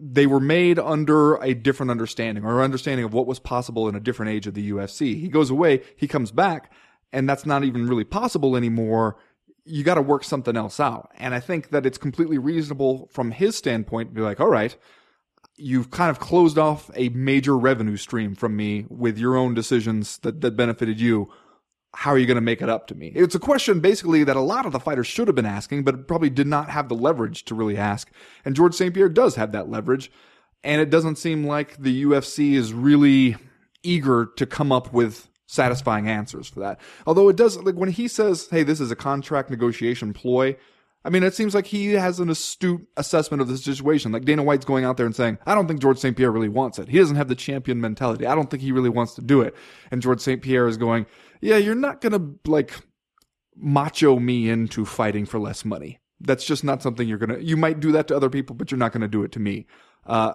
S2: they were made under a different understanding or understanding of what was possible in a different age of the UFC. He goes away, he comes back, and that's not even really possible anymore. You got to work something else out. And I think that it's completely reasonable from his standpoint to be like, all right, you've kind of closed off a major revenue stream from me with your own decisions that, that benefited you. How are you going to make it up to me? It's a question basically that a lot of the fighters should have been asking, but probably did not have the leverage to really ask. And Georges St. Pierre does have that leverage. And it doesn't seem like the UFC is really eager to come up with satisfying answers for that. Although it does, like when he says, hey, this is a contract negotiation ploy, I mean, it seems like he has an astute assessment of the situation. Like Dana White's going out there and saying, I don't think Georges St. Pierre really wants it. He doesn't have the champion mentality. I don't think he really wants to do it. And Georges St. Pierre is going, yeah, you're not going to like macho me into fighting for less money. That's just not something you're going to, you might do that to other people, but you're not going to do it to me. Uh,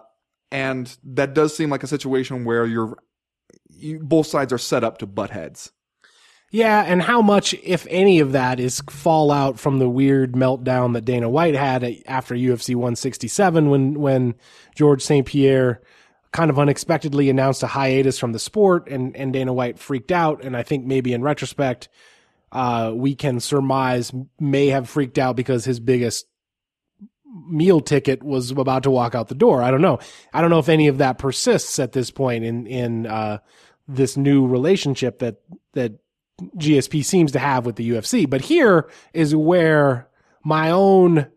S2: and that does seem like a situation where you're, you, both sides are set up to butt heads.
S1: Yeah, and how much, if any, of that is fallout from the weird meltdown that Dana White had after UFC 167 when when Georges St. Pierre kind of unexpectedly announced a hiatus from the sport and, and Dana White freaked out. And I think maybe in retrospect, uh, we can surmise may have freaked out because his biggest meal ticket was about to walk out the door. I don't know. I don't know if any of that persists at this point in, in, uh, this new relationship that, that GSP seems to have with the UFC. But here is where my own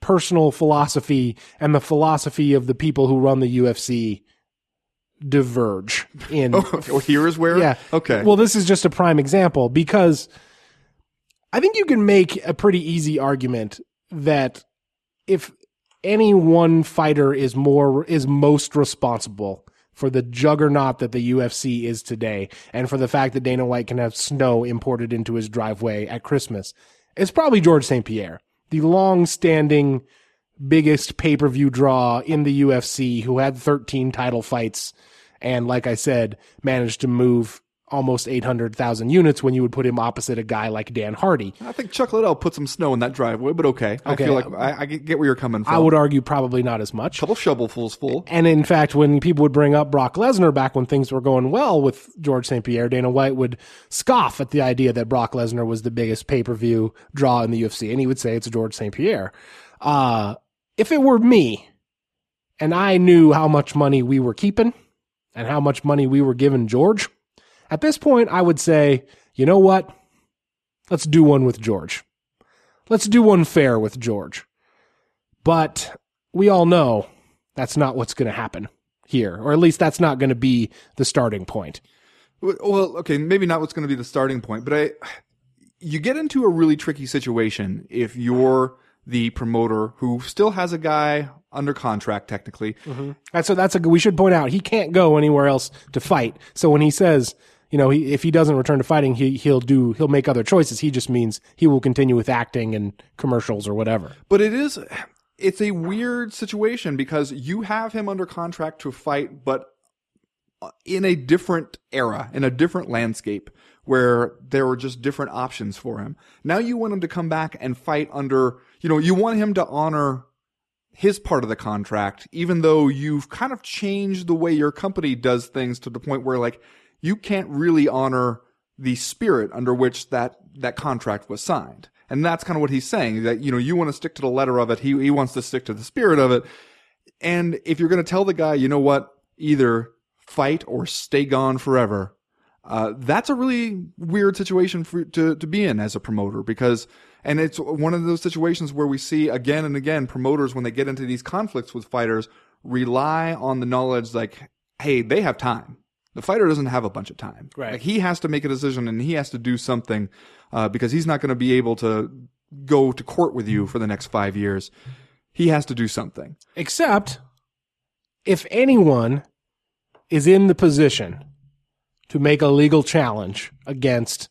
S1: personal philosophy and the philosophy of the people who run the UFC diverge in
S2: Oh, here is where?
S1: yeah.
S2: Okay.
S1: Well, this is just a prime example because I think you can make a pretty easy argument that if any one fighter is more is most responsible for the juggernaut that the UFC is today and for the fact that Dana White can have snow imported into his driveway at Christmas, it's probably Georges St. Pierre, the long-standing biggest pay-per-view draw in the UFC who had 13 title fights and like I said, managed to move almost 800,000 units when you would put him opposite a guy like Dan Hardy.
S2: I think Chuck Liddell put some snow in that driveway, but okay. I feel like I, I get where you're coming from.
S1: I would argue probably not as much.
S2: A couple shovelfuls full.
S1: And in fact, when people would bring up Brock Lesnar back when things were going well with Georges St. Pierre, Dana White would scoff at the idea that Brock Lesnar was the biggest pay per view draw in the UFC. And he would say it's Georges St. Pierre. Uh, if it were me and I knew how much money we were keeping and how much money we were giving George, at this point, I would say, you know what? Let's do one with George. Let's do one fair with George. But we all know that's not what's going to happen here, or at least that's not going to be the starting point.
S2: Well, okay, maybe not what's going to be the starting point, but I, you get into a really tricky situation if you're the promoter who still has a guy under contract technically. Mm-hmm.
S1: And so that's a we should point out he can't go anywhere else to fight. So when he says, you know, he, if he doesn't return to fighting, he he'll do he'll make other choices. He just means he will continue with acting and commercials or whatever.
S2: But it is, it's a weird situation because you have him under contract to fight, but uh, in a different era, in a different landscape where there were just different options for him. Now you want him to come back and fight under, you know, you want him to honor his part of the contract, even though you've kind of changed the way your company does things to the point where like you can't really honor the spirit under which that, that contract was signed. And that's kind of what he's saying that, you know, you want to stick to the letter of it. He, he wants to stick to the spirit of it. And if you're going to tell the guy, you know what, either fight or stay gone forever, uh, that's a really weird situation for to to be in as a promoter because and it's one of those situations where we see again and again promoters when they get into these conflicts with fighters rely on the knowledge like hey they have time the fighter doesn't have a bunch of time
S1: Right.
S2: like he has to make a decision and he has to do something uh, because he's not going to be able to go to court with you for the next five years he has to do something
S1: Except if anyone is in the position to make a legal challenge against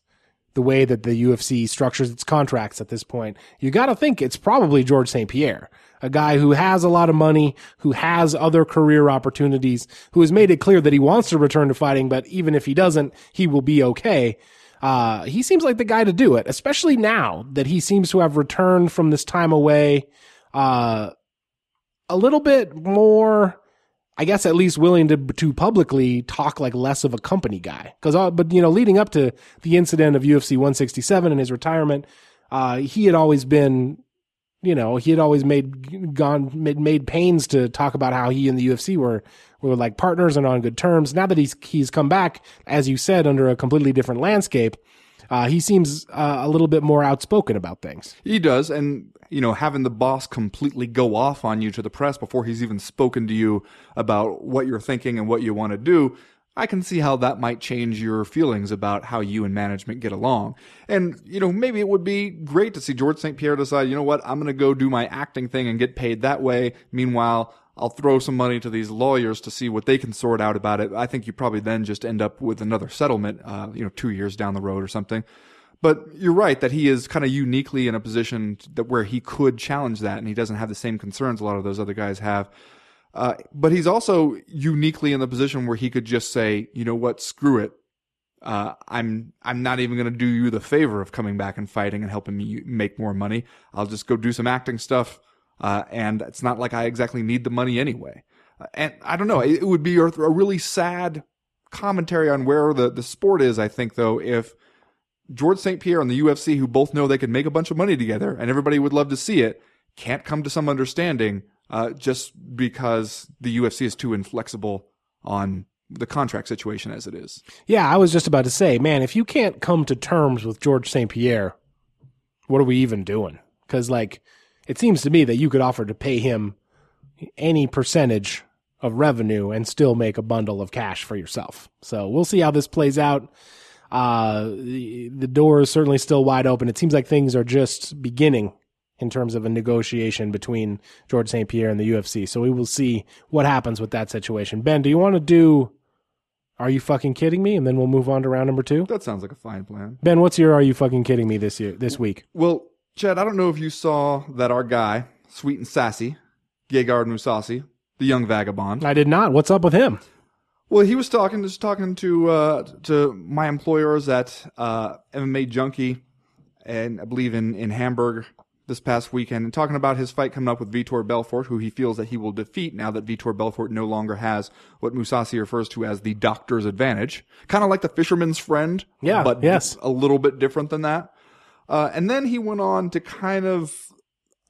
S1: the way that the UFC structures its contracts at this point, you got to think it's probably Georges St. Pierre, a guy who has a lot of money, who has other career opportunities, who has made it clear that he wants to return to fighting, but even if he doesn't, he will be okay. Uh, he seems like the guy to do it, especially now that he seems to have returned from this time away. Uh, a little bit more I guess at least willing to to publicly talk like less of a company guy. Because, but you know, leading up to the incident of UFC 167 and his retirement, uh, he had always been, you know, he had always made gone made, made pains to talk about how he and the UFC were were like partners and on good terms. Now that he's he's come back, as you said, under a completely different landscape, uh, he seems uh, a little bit more outspoken about things.
S2: He does, and you know, having the boss completely go off on you to the press before he's even spoken to you about what you're thinking and what you want to do, I can see how that might change your feelings about how you and management get along. And, you know, maybe it would be great to see Georges St. Pierre decide, you know what, I'm going to go do my acting thing and get paid that way. Meanwhile, I'll throw some money to these lawyers to see what they can sort out about it. I think you probably then just end up with another settlement, uh, you know, two years down the road or something. But you're right that he is kind of uniquely in a position that where he could challenge that, and he doesn't have the same concerns a lot of those other guys have. Uh, but he's also uniquely in the position where he could just say, you know what, screw it. Uh, I'm I'm not even going to do you the favor of coming back and fighting and helping me make more money. I'll just go do some acting stuff, uh, and it's not like I exactly need the money anyway. Uh, and I don't know, it, it would be a, a really sad commentary on where the the sport is. I think though, if Georges St. Pierre and the UFC, who both know they could make a bunch of money together and everybody would love to see it, can't come to some understanding uh, just because the UFC is too inflexible on the contract situation as it is.
S1: Yeah, I was just about to say, man, if you can't come to terms with Georges St. Pierre, what are we even doing? Because, like, it seems to me that you could offer to pay him any percentage of revenue and still make a bundle of cash for yourself. So we'll see how this plays out. Uh, the, the door is certainly still wide open. It seems like things are just beginning in terms of a negotiation between Georges St. Pierre and the UFC. So we will see what happens with that situation. Ben, do you want to do Are You Fucking Kidding Me? And then we'll move on to round number two.
S2: That sounds like a fine plan.
S1: Ben, what's your Are You Fucking Kidding Me this year, this week?
S2: Well, Chad, I don't know if you saw that our guy, sweet and sassy, Gegard Mousasi, the young vagabond.
S1: I did not. What's up with him?
S2: Well, he was talking, just talking to uh, to my employers at uh, MMA Junkie, and I believe in in Hamburg this past weekend, and talking about his fight coming up with Vitor Belfort, who he feels that he will defeat now that Vitor Belfort no longer has what Mousasi refers to as the doctor's advantage, kind of like the fisherman's friend,
S1: Yeah,
S2: but
S1: yes.
S2: a little bit different than that. Uh, and then he went on to kind of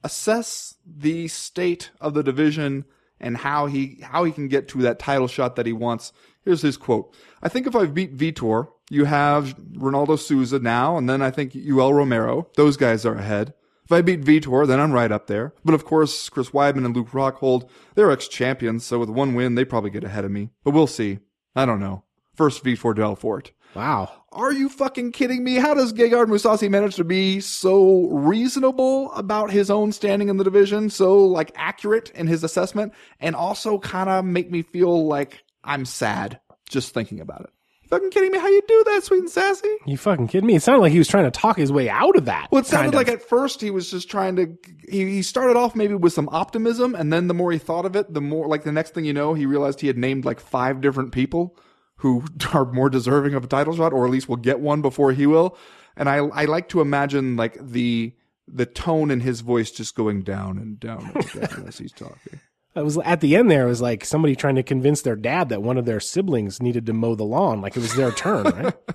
S2: assess the state of the division and how he how he can get to that title shot that he wants. Here's his quote: "I think if I beat Vitor, you have Ronaldo Souza now, and then I think Yoel Romero. Those guys are ahead. If I beat Vitor, then I'm right up there. But of course, Chris Weidman and Luke Rockhold, they're ex-champions, so with one win, they probably get ahead of me. But we'll see. I don't know. First Vitor Belfort."
S1: Wow.
S2: Are you fucking kidding me? How does Gegard Mousasi manage to be so reasonable about his own standing in the division, so like accurate in his assessment, and also kind of make me feel like I'm sad just thinking about it? Fucking kidding me? How you do that, sweet and sassy?
S1: You fucking kidding me? It sounded like he was trying to talk his way out of that.
S2: Well, it sounded
S1: kind of.
S2: like at first he was just trying to. He, he started off maybe with some optimism, and then the more he thought of it, the more like the next thing you know, he realized he had named like five different people who are more deserving of a title shot, or at least will get one before he will. And I I like to imagine like the the tone in his voice just going down and down and down as he's talking.
S1: It was at the end there. It was like somebody trying to convince their dad that one of their siblings needed to mow the lawn, like it was their turn. Right?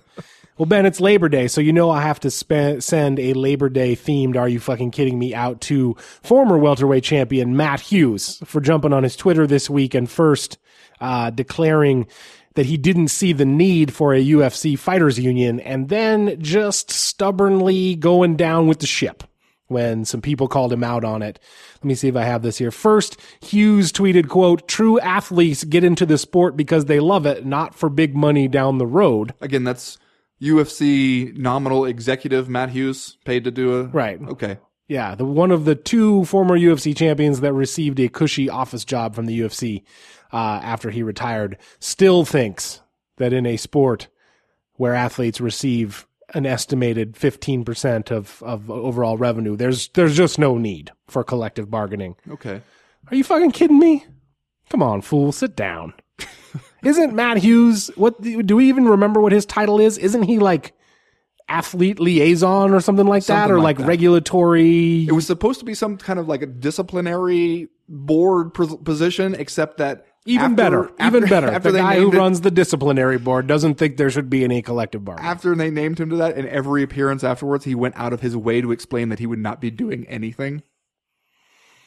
S1: Well, Ben, it's Labor Day, so you know I have to spe- send a Labor Day themed Are You Fucking Kidding Me out to former welterweight champion Matt Hughes for jumping on his Twitter this week and first uh, declaring that he didn't see the need for a UFC fighters union and then just stubbornly going down with the ship when some people called him out on it. Let me see if I have this here. First, Hughes tweeted, quote, true athletes get into the sport because they love it, not for big money down the road.
S2: Again, that's UFC nominal executive Matt Hughes paid to do a
S1: Right.
S2: Okay.
S1: Yeah, the one of the two former UFC champions that received a cushy office job from the UFC uh, after he retired still thinks that in a sport where athletes receive an estimated 15% of, of overall revenue, there's there's just no need for collective bargaining.
S2: Okay.
S1: Are you fucking kidding me? Come on, fool, sit down. Isn't Matt Hughes what do we even remember what his title is? Isn't he like athlete liaison or something like that or
S2: like
S1: like
S2: that.
S1: regulatory
S2: It was supposed to be some kind of like a disciplinary board position, except that
S1: even
S2: after-
S1: better,
S2: after-
S1: even better.
S2: After
S1: the guy who
S2: it-
S1: runs the disciplinary board doesn't think there should be any collective bargaining.
S2: after they named him to that, in every appearance afterwards, he went out of his way to explain that he would not be doing anything.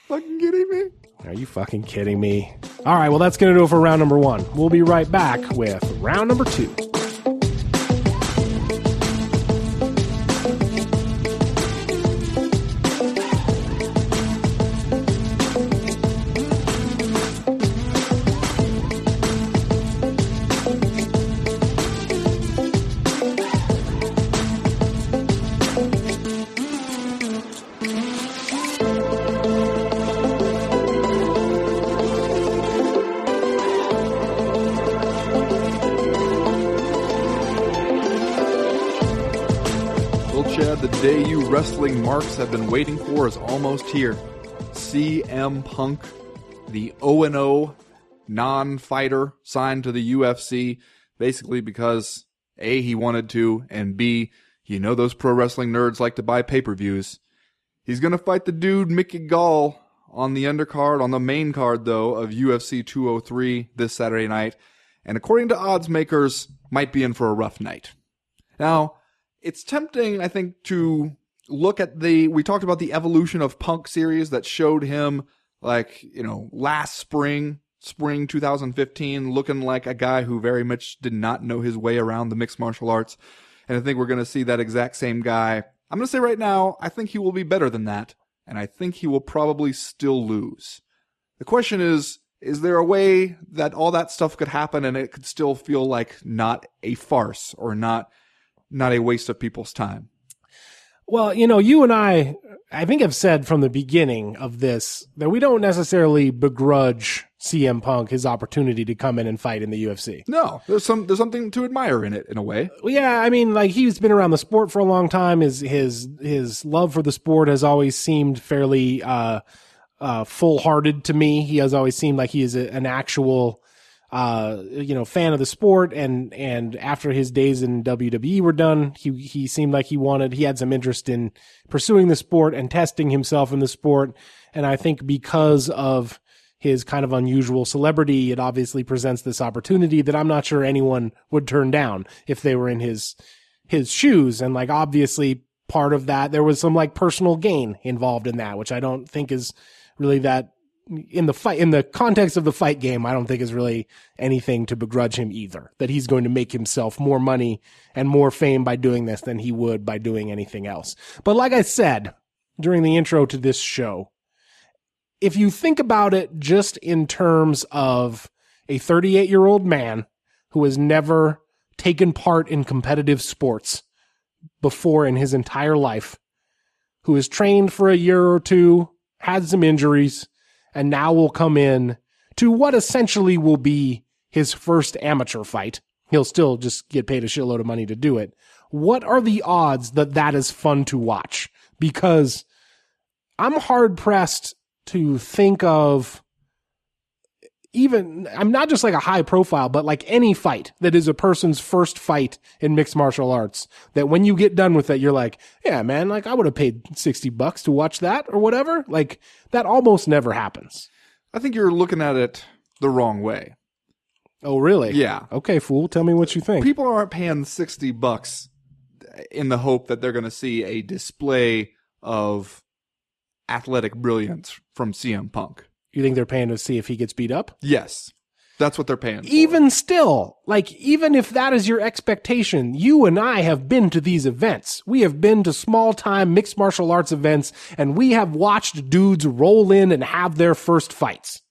S2: Fucking kidding me?
S1: Are you fucking kidding me? All right, well that's going to do it for round number 1. We'll be right back with round number 2.
S2: Wrestling marks have been waiting for is almost here. CM Punk, the O and O non-fighter, signed to the UFC, basically because A, he wanted to, and B, you know those pro wrestling nerds like to buy pay-per-views. He's gonna fight the dude Mickey Gall on the undercard, on the main card though, of UFC 203 this Saturday night, and according to odds makers, might be in for a rough night. Now, it's tempting, I think, to look at the. We talked about the evolution of Punk series that showed him, like, you know, last spring, spring 2015, looking like a guy who very much did not know his way around the mixed martial arts. And I think we're going to see that exact same guy. I'm going to say right now, I think he will be better than that. And I think he will probably still lose. The question is, is there a way that all that stuff could happen and it could still feel like not a farce or not not a waste of people's time.
S1: Well, you know, you and I, I think have said from the beginning of this that we don't necessarily begrudge CM Punk his opportunity to come in and fight in the UFC.
S2: No, there's some there's something to admire in it in a way.
S1: Yeah, I mean, like he's been around the sport for a long time. His his his love for the sport has always seemed fairly uh, uh, full hearted to me. He has always seemed like he is a, an actual uh, you know, fan of the sport. And, and after his days in WWE were done, he, he seemed like he wanted, he had some interest in pursuing the sport and testing himself in the sport. And I think because of his kind of unusual celebrity, it obviously presents this opportunity that I'm not sure anyone would turn down if they were in his, his shoes. And like, obviously part of that, there was some like personal gain involved in that, which I don't think is really that in the fight in the context of the fight game i don't think is really anything to begrudge him either that he's going to make himself more money and more fame by doing this than he would by doing anything else. But like i said during the intro to this show if you think about it just in terms of a 38 year old man who has never taken part in competitive sports before in his entire life who has trained for a year or two had some injuries and now will come in to what essentially will be his first amateur fight. He'll still just get paid a shitload of money to do it. What are the odds that that is fun to watch? Because I'm hard pressed to think of even, I'm not just like a high profile, but like any fight that is a person's first fight in mixed martial arts, that when you get done with it, you're like, yeah, man, like I would have paid 60 bucks to watch that or whatever. Like that almost never happens.
S2: I think you're looking at it the wrong way.
S1: Oh, really?
S2: Yeah.
S1: Okay, fool. Tell me what you think.
S2: People aren't paying 60 bucks in the hope that they're going to see a display of athletic brilliance from CM Punk.
S1: You think they're paying to see if he gets beat up?
S2: Yes. That's what they're paying. For.
S1: Even still, like, even if that is your expectation, you and I have been to these events. We have been to small time mixed martial arts events and we have watched dudes roll in and have their first fights.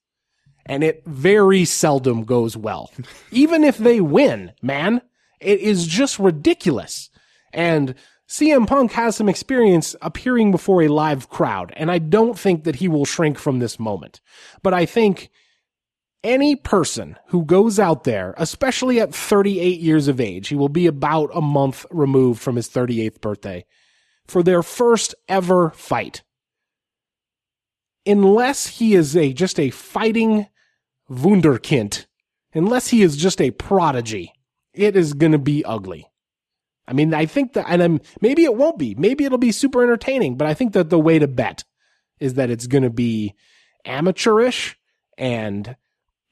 S1: And it very seldom goes well. even if they win, man, it is just ridiculous. And CM Punk has some experience appearing before a live crowd, and I don't think that he will shrink from this moment. But I think any person who goes out there, especially at 38 years of age, he will be about a month removed from his 38th birthday, for their first ever fight, unless he is a just a fighting wunderkind, unless he is just a prodigy, it is going to be ugly. I mean, I think that, and I'm, maybe it won't be. Maybe it'll be super entertaining, but I think that the way to bet is that it's going to be amateurish and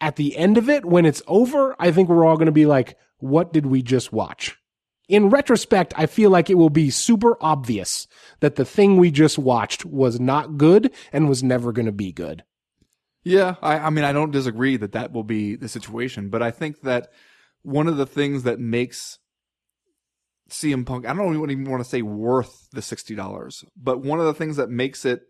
S1: at the end of it, when it's over, I think we're all going to be like, what did we just watch? In retrospect, I feel like it will be super obvious that the thing we just watched was not good and was never going to be good.
S2: Yeah, I, I mean, I don't disagree that that will be the situation, but I think that one of the things that makes CM Punk, I don't even want to say worth the $60, but one of the things that makes it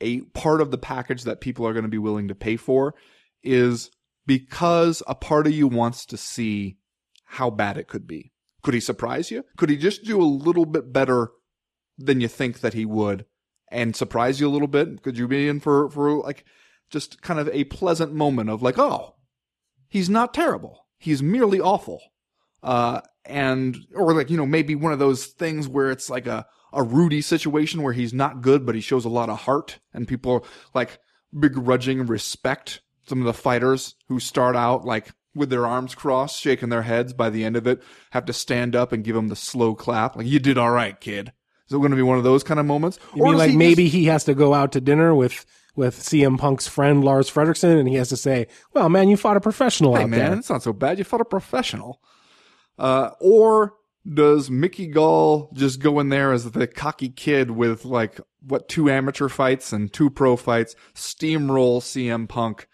S2: a part of the package that people are going to be willing to pay for is because a part of you wants to see how bad it could be. Could he surprise you? Could he just do a little bit better than you think that he would and surprise you a little bit? Could you be in for, for like just kind of a pleasant moment of like, oh, he's not terrible. He's merely awful. Uh, and, or like, you know, maybe one of those things where it's like a, a Rudy situation where he's not good, but he shows a lot of heart and people like begrudging respect some of the fighters who start out like with their arms crossed, shaking their heads by the end of it, have to stand up and give him the slow clap. Like, you did all right, kid. Is it going to be one of those kind of moments?
S1: You mean like he maybe just... he has to go out to dinner with with CM Punk's friend Lars Frederiksen, and he has to say, "Well, man, you fought a professional
S2: hey,
S1: out
S2: man,
S1: there.
S2: It's not so bad. You fought a professional." Uh, or does Mickey Gall just go in there as the cocky kid with like what two amateur fights and two pro fights, steamroll CM Punk,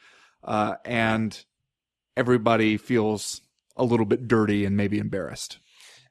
S2: uh, and everybody feels a little bit dirty and maybe embarrassed.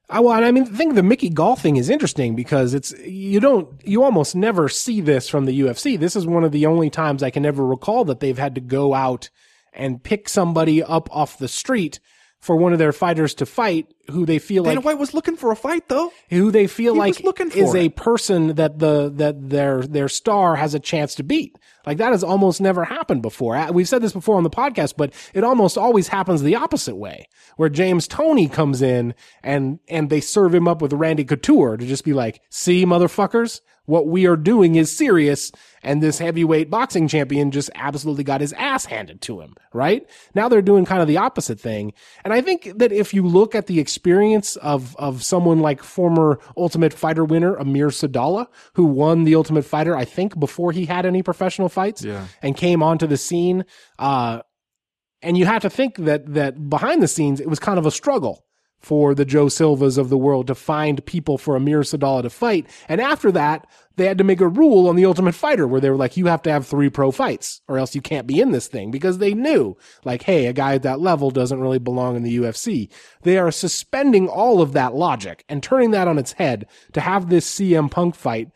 S1: I, well, I mean, I think the Mickey Gall thing is interesting because it's you don't you almost never see this from the UFC. This is one of the only times I can ever recall that they've had to go out and pick somebody up off the street for one of their fighters to fight who they feel
S2: Dana
S1: like
S2: White was looking for a fight though.
S1: Who they feel
S2: he
S1: like is
S2: it.
S1: a person that the that their their star has a chance to beat. Like that has almost never happened before. We've said this before on the podcast, but it almost always happens the opposite way, where James Toney comes in and and they serve him up with Randy Couture to just be like, "See, motherfuckers, what we are doing is serious. And this heavyweight boxing champion just absolutely got his ass handed to him, right? Now they're doing kind of the opposite thing. And I think that if you look at the experience of, of someone like former Ultimate Fighter winner Amir Sadollah, who won the Ultimate Fighter, I think before he had any professional fights
S2: yeah.
S1: and came onto the scene, uh, and you have to think that, that behind the scenes, it was kind of a struggle for the Joe Silvas of the world to find people for Amir Sadollah to fight. And after that, they had to make a rule on the Ultimate Fighter where they were like, you have to have three pro fights or else you can't be in this thing because they knew like, hey, a guy at that level doesn't really belong in the UFC. They are suspending all of that logic and turning that on its head to have this CM Punk fight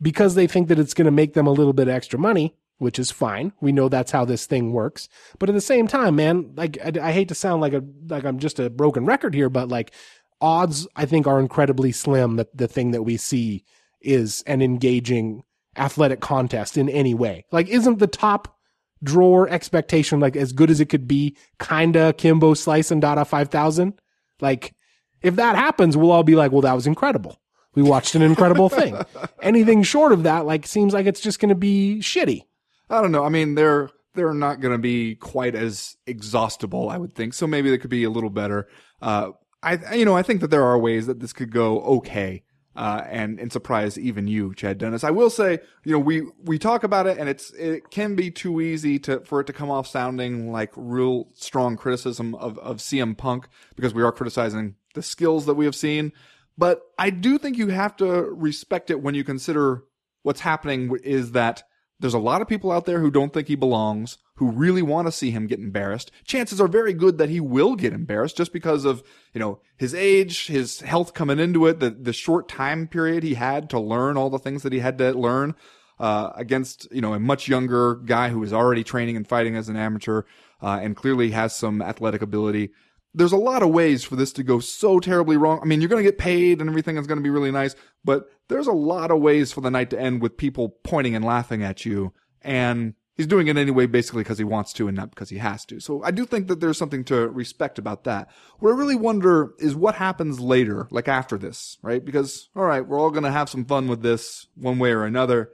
S1: because they think that it's going to make them a little bit extra money which is fine. We know that's how this thing works. But at the same time, man, like I, I, hate to sound like a like I'm just a broken record here, but like odds I think are incredibly slim that the thing that we see is an engaging athletic contest in any way. Like isn't the top drawer expectation like as good as it could be kinda Kimbo Slice and Dada 5000? Like if that happens, we'll all be like, well, that was incredible. We watched an incredible thing. Anything short of that, like, seems like it's just going to be shitty.
S2: I don't know. I mean, they're they're not going to be quite as exhaustible, I would think. So maybe they could be a little better. Uh, I you know I think that there are ways that this could go okay. Uh, and and surprise even you, Chad Dundas. I will say, you know, we we talk about it, and it's it can be too easy to for it to come off sounding like real strong criticism of of CM Punk because we are criticizing the skills that we have seen. But I do think you have to respect it when you consider what's happening is that there's a lot of people out there who don't think he belongs, who really want to see him get embarrassed. Chances are very good that he will get embarrassed just because of, you know, his age, his health coming into it, the, the short time period he had to learn all the things that he had to learn, uh, against, you know, a much younger guy who is already training and fighting as an amateur, uh, and clearly has some athletic ability. There's a lot of ways for this to go so terribly wrong. I mean, you're going to get paid and everything is going to be really nice, but there's a lot of ways for the night to end with people pointing and laughing at you. And he's doing it anyway, basically because he wants to and not because he has to. So I do think that there's something to respect about that. What I really wonder is what happens later, like after this, right? Because, all right, we're all going to have some fun with this one way or another.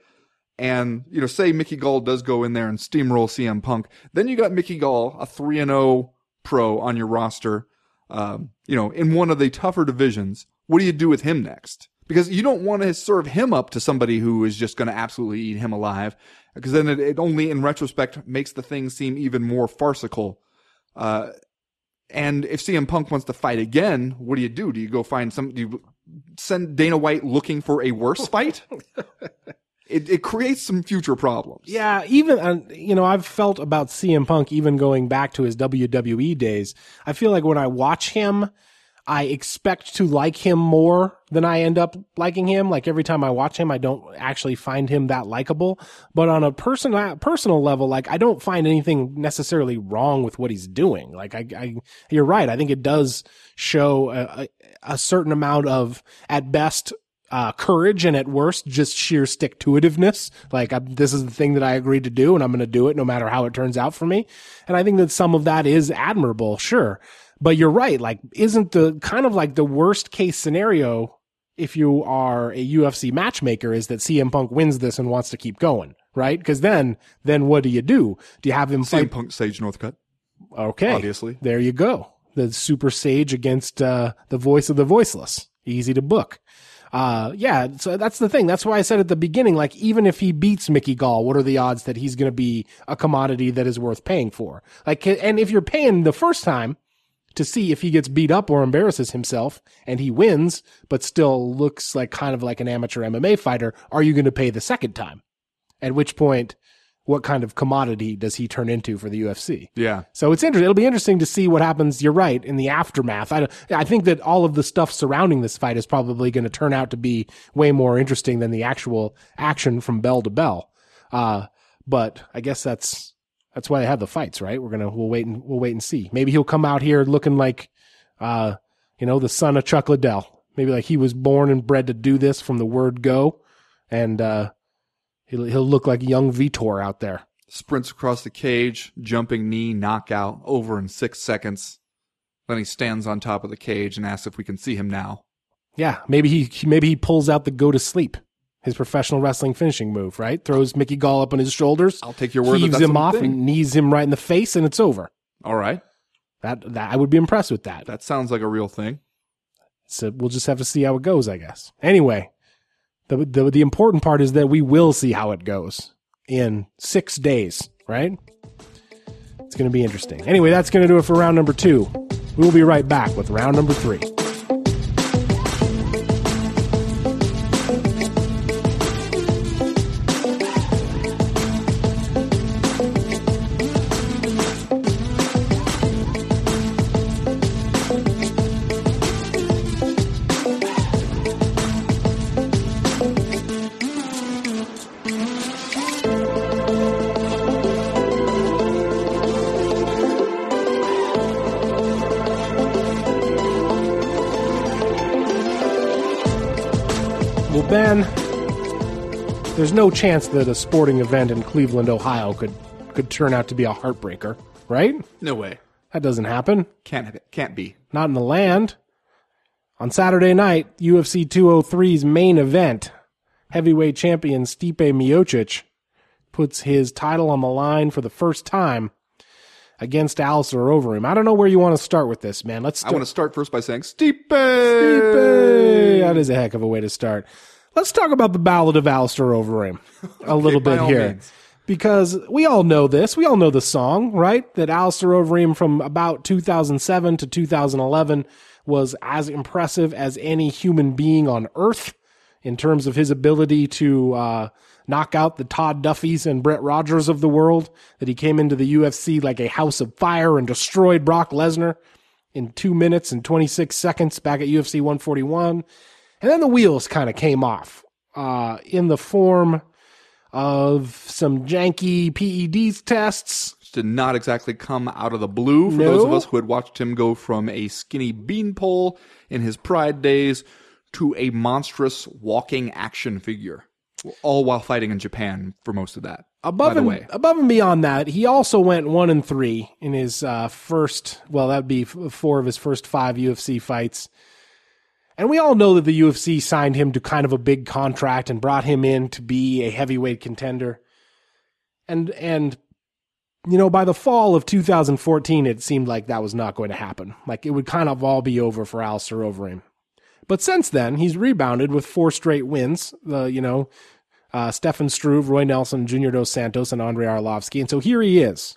S2: And, you know, say Mickey Gall does go in there and steamroll CM Punk. Then you got Mickey Gall, a 3 and 0 pro on your roster, um, you know, in one of the tougher divisions. What do you do with him next? Because you don't want to serve him up to somebody who is just going to absolutely eat him alive. Because then it, it, only in retrospect makes the thing seem even more farcical. Uh, and if CM Punk wants to fight again, what do you do? Do you go find some, do you send Dana White looking for a worse fight? it, it creates some future problems.
S1: Yeah, even uh, you know, I've felt about CM Punk even going back to his WWE days. I feel like when I watch him, I expect to like him more than I end up liking him. Like every time I watch him, I don't actually find him that likable. But on a personal personal level, like I don't find anything necessarily wrong with what he's doing. Like I, I you're right. I think it does show a, a certain amount of, at best, uh, courage and at worst just sheer stick to itiveness. Like I, this is the thing that I agreed to do and I'm going to do it no matter how it turns out for me. And I think that some of that is admirable, sure. But you're right. Like, isn't the kind of like the worst case scenario if you are a UFC matchmaker is that CM Punk wins this and wants to keep going, right? Because then, then what do you do? Do you have him
S2: CM
S1: fight?
S2: Punk Sage Northcutt.
S1: Okay,
S2: obviously.
S1: there you go. The Super Sage against uh, the voice of the voiceless. Easy to book. Uh, yeah, so that's the thing. That's why I said at the beginning, like, even if he beats Mickey Gall, what are the odds that he's going to be a commodity that is worth paying for? Like, and if you're paying the first time to see if he gets beat up or embarrasses himself and he wins, but still looks like kind of like an amateur MMA fighter, are you going to pay the second time? At which point, what kind of commodity does he turn into for the UFC?
S2: Yeah.
S1: So it's interesting. It'll be interesting to see what happens. You're right in the aftermath. I, I think that all of the stuff surrounding this fight is probably going to turn out to be way more interesting than the actual action from bell to bell. Uh, but I guess that's that's why they have the fights, right? We're gonna we'll wait and we'll wait and see. Maybe he'll come out here looking like, uh, you know, the son of Chuck Liddell. Maybe like he was born and bred to do this from the word go, and uh, he'll he'll look like young Vitor out there.
S2: Sprints across the cage, jumping knee, knockout, over in six seconds. Then he stands on top of the cage and asks if we can see him now.
S1: Yeah, maybe he maybe he pulls out the go to sleep, his professional wrestling finishing move, right? Throws Mickey Gall up on his shoulders,
S2: I'll take your word that
S1: heaves
S2: that's
S1: him off, and knees him right in the face, and it's over.
S2: All right.
S1: That that I would be impressed with that.
S2: That sounds like a real thing.
S1: So we'll just have to see how it goes, I guess. Anyway, the the the important part is that we will see how it goes in six days, right? It's going to be interesting. Anyway, that's going to do it for round number two. We will be right back with round number three. No chance that a sporting event in Cleveland, Ohio could could turn out to be a heartbreaker, right?
S2: No way.
S1: That doesn't happen.
S2: Can't. Can't be.
S1: Not in the land. On Saturday night, UFC 203's main event, heavyweight champion Stipe Miocic puts his title on the line for the first time against Alistair Overeem. I don't know where you want to start with this, man. Let's
S2: I want to start first by saying Stipe.
S1: Stipe. That is a heck of a way to start. Let's talk about the Ballad of Alistair Overeem a little
S2: by
S1: bit here.
S2: means.
S1: Because we all know this. We all know the song, right? That Alistair Overeem from about 2007 to 2011 was as impressive as any human being on earth in terms of his ability to uh, knock out the Todd Duffys and Brett Rogers of the world. That he came into the UFC like a house of fire and destroyed Brock Lesnar in two minutes and 26 seconds back at UFC 141. And then the wheels kind of came off uh, in the form of some janky PEDs tests.
S2: Did not exactly come out of the blue for those of us who had watched him go from a skinny beanpole in his pride days to a monstrous walking action figure. All while fighting in Japan for most of that.
S1: Above and
S2: way.
S1: above and beyond that, he also went one and three in his uh, first. Well, that'd be four of his first five UFC fights. And we all know that the UFC signed him to kind of a big contract and brought him in to be a heavyweight contender. And and you know, by the fall of 2014, it seemed like that was not going to happen. Like it would kind of all be over for Alistair Overeem. But since then, he's rebounded with four straight wins. The you know, uh, Stefan Struve, Roy Nelson, Junior Dos Santos, and Andrei Arlovsky. And so here he is,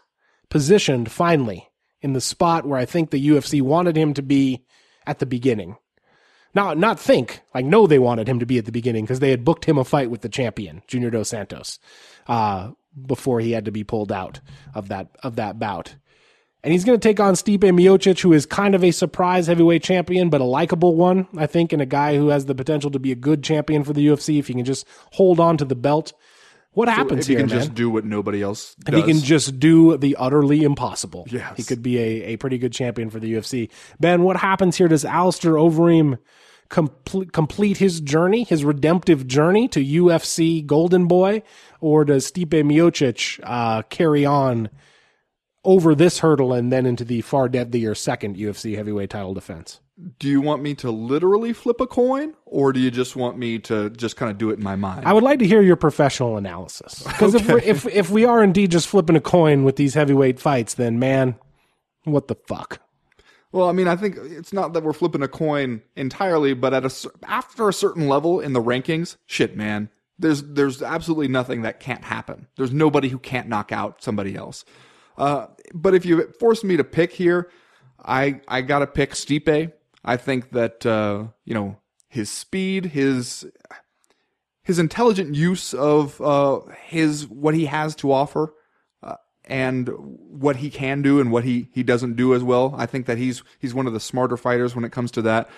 S1: positioned finally in the spot where I think the UFC wanted him to be at the beginning. Not not think like no, they wanted him to be at the beginning because they had booked him a fight with the champion, Junior Dos Santos, uh, before he had to be pulled out of that of that bout. And he's going to take on Stipe Miocic, who is kind of a surprise heavyweight champion, but a likable one, I think, and a guy who has the potential to be a good champion for the UFC if he can just hold on to the belt. What happens
S2: if he
S1: here,
S2: can
S1: man?
S2: just do what nobody else
S1: if he can just do the utterly impossible,
S2: Yes.
S1: he could be a, a pretty good champion for the UFC. Ben, what happens here? Does Alistair Overeem complete, complete his journey, his redemptive journey to UFC Golden Boy, or does Stipe Miocic uh, carry on over this hurdle and then into the far deadlier second UFC heavyweight title defense?
S2: do you want me to literally flip a coin, or do you just want me to just kind of do it in my mind?
S1: I would like to hear your professional analysis because if, if if we are indeed just flipping a coin with these heavyweight fights, then man, what the fuck?
S2: Well, I mean, I think it's not that we're flipping a coin entirely, but at a after a certain level in the rankings, shit, man, there's there's absolutely nothing that can't happen. There's nobody who can't knock out somebody else. Uh, but if you force me to pick here, I I gotta pick Stipe. I think that uh, you know his speed, his his intelligent use of uh, his what he has to offer and what he can do and what he, he doesn't do as well. I think that he's he's one of the smarter fighters when it comes to that.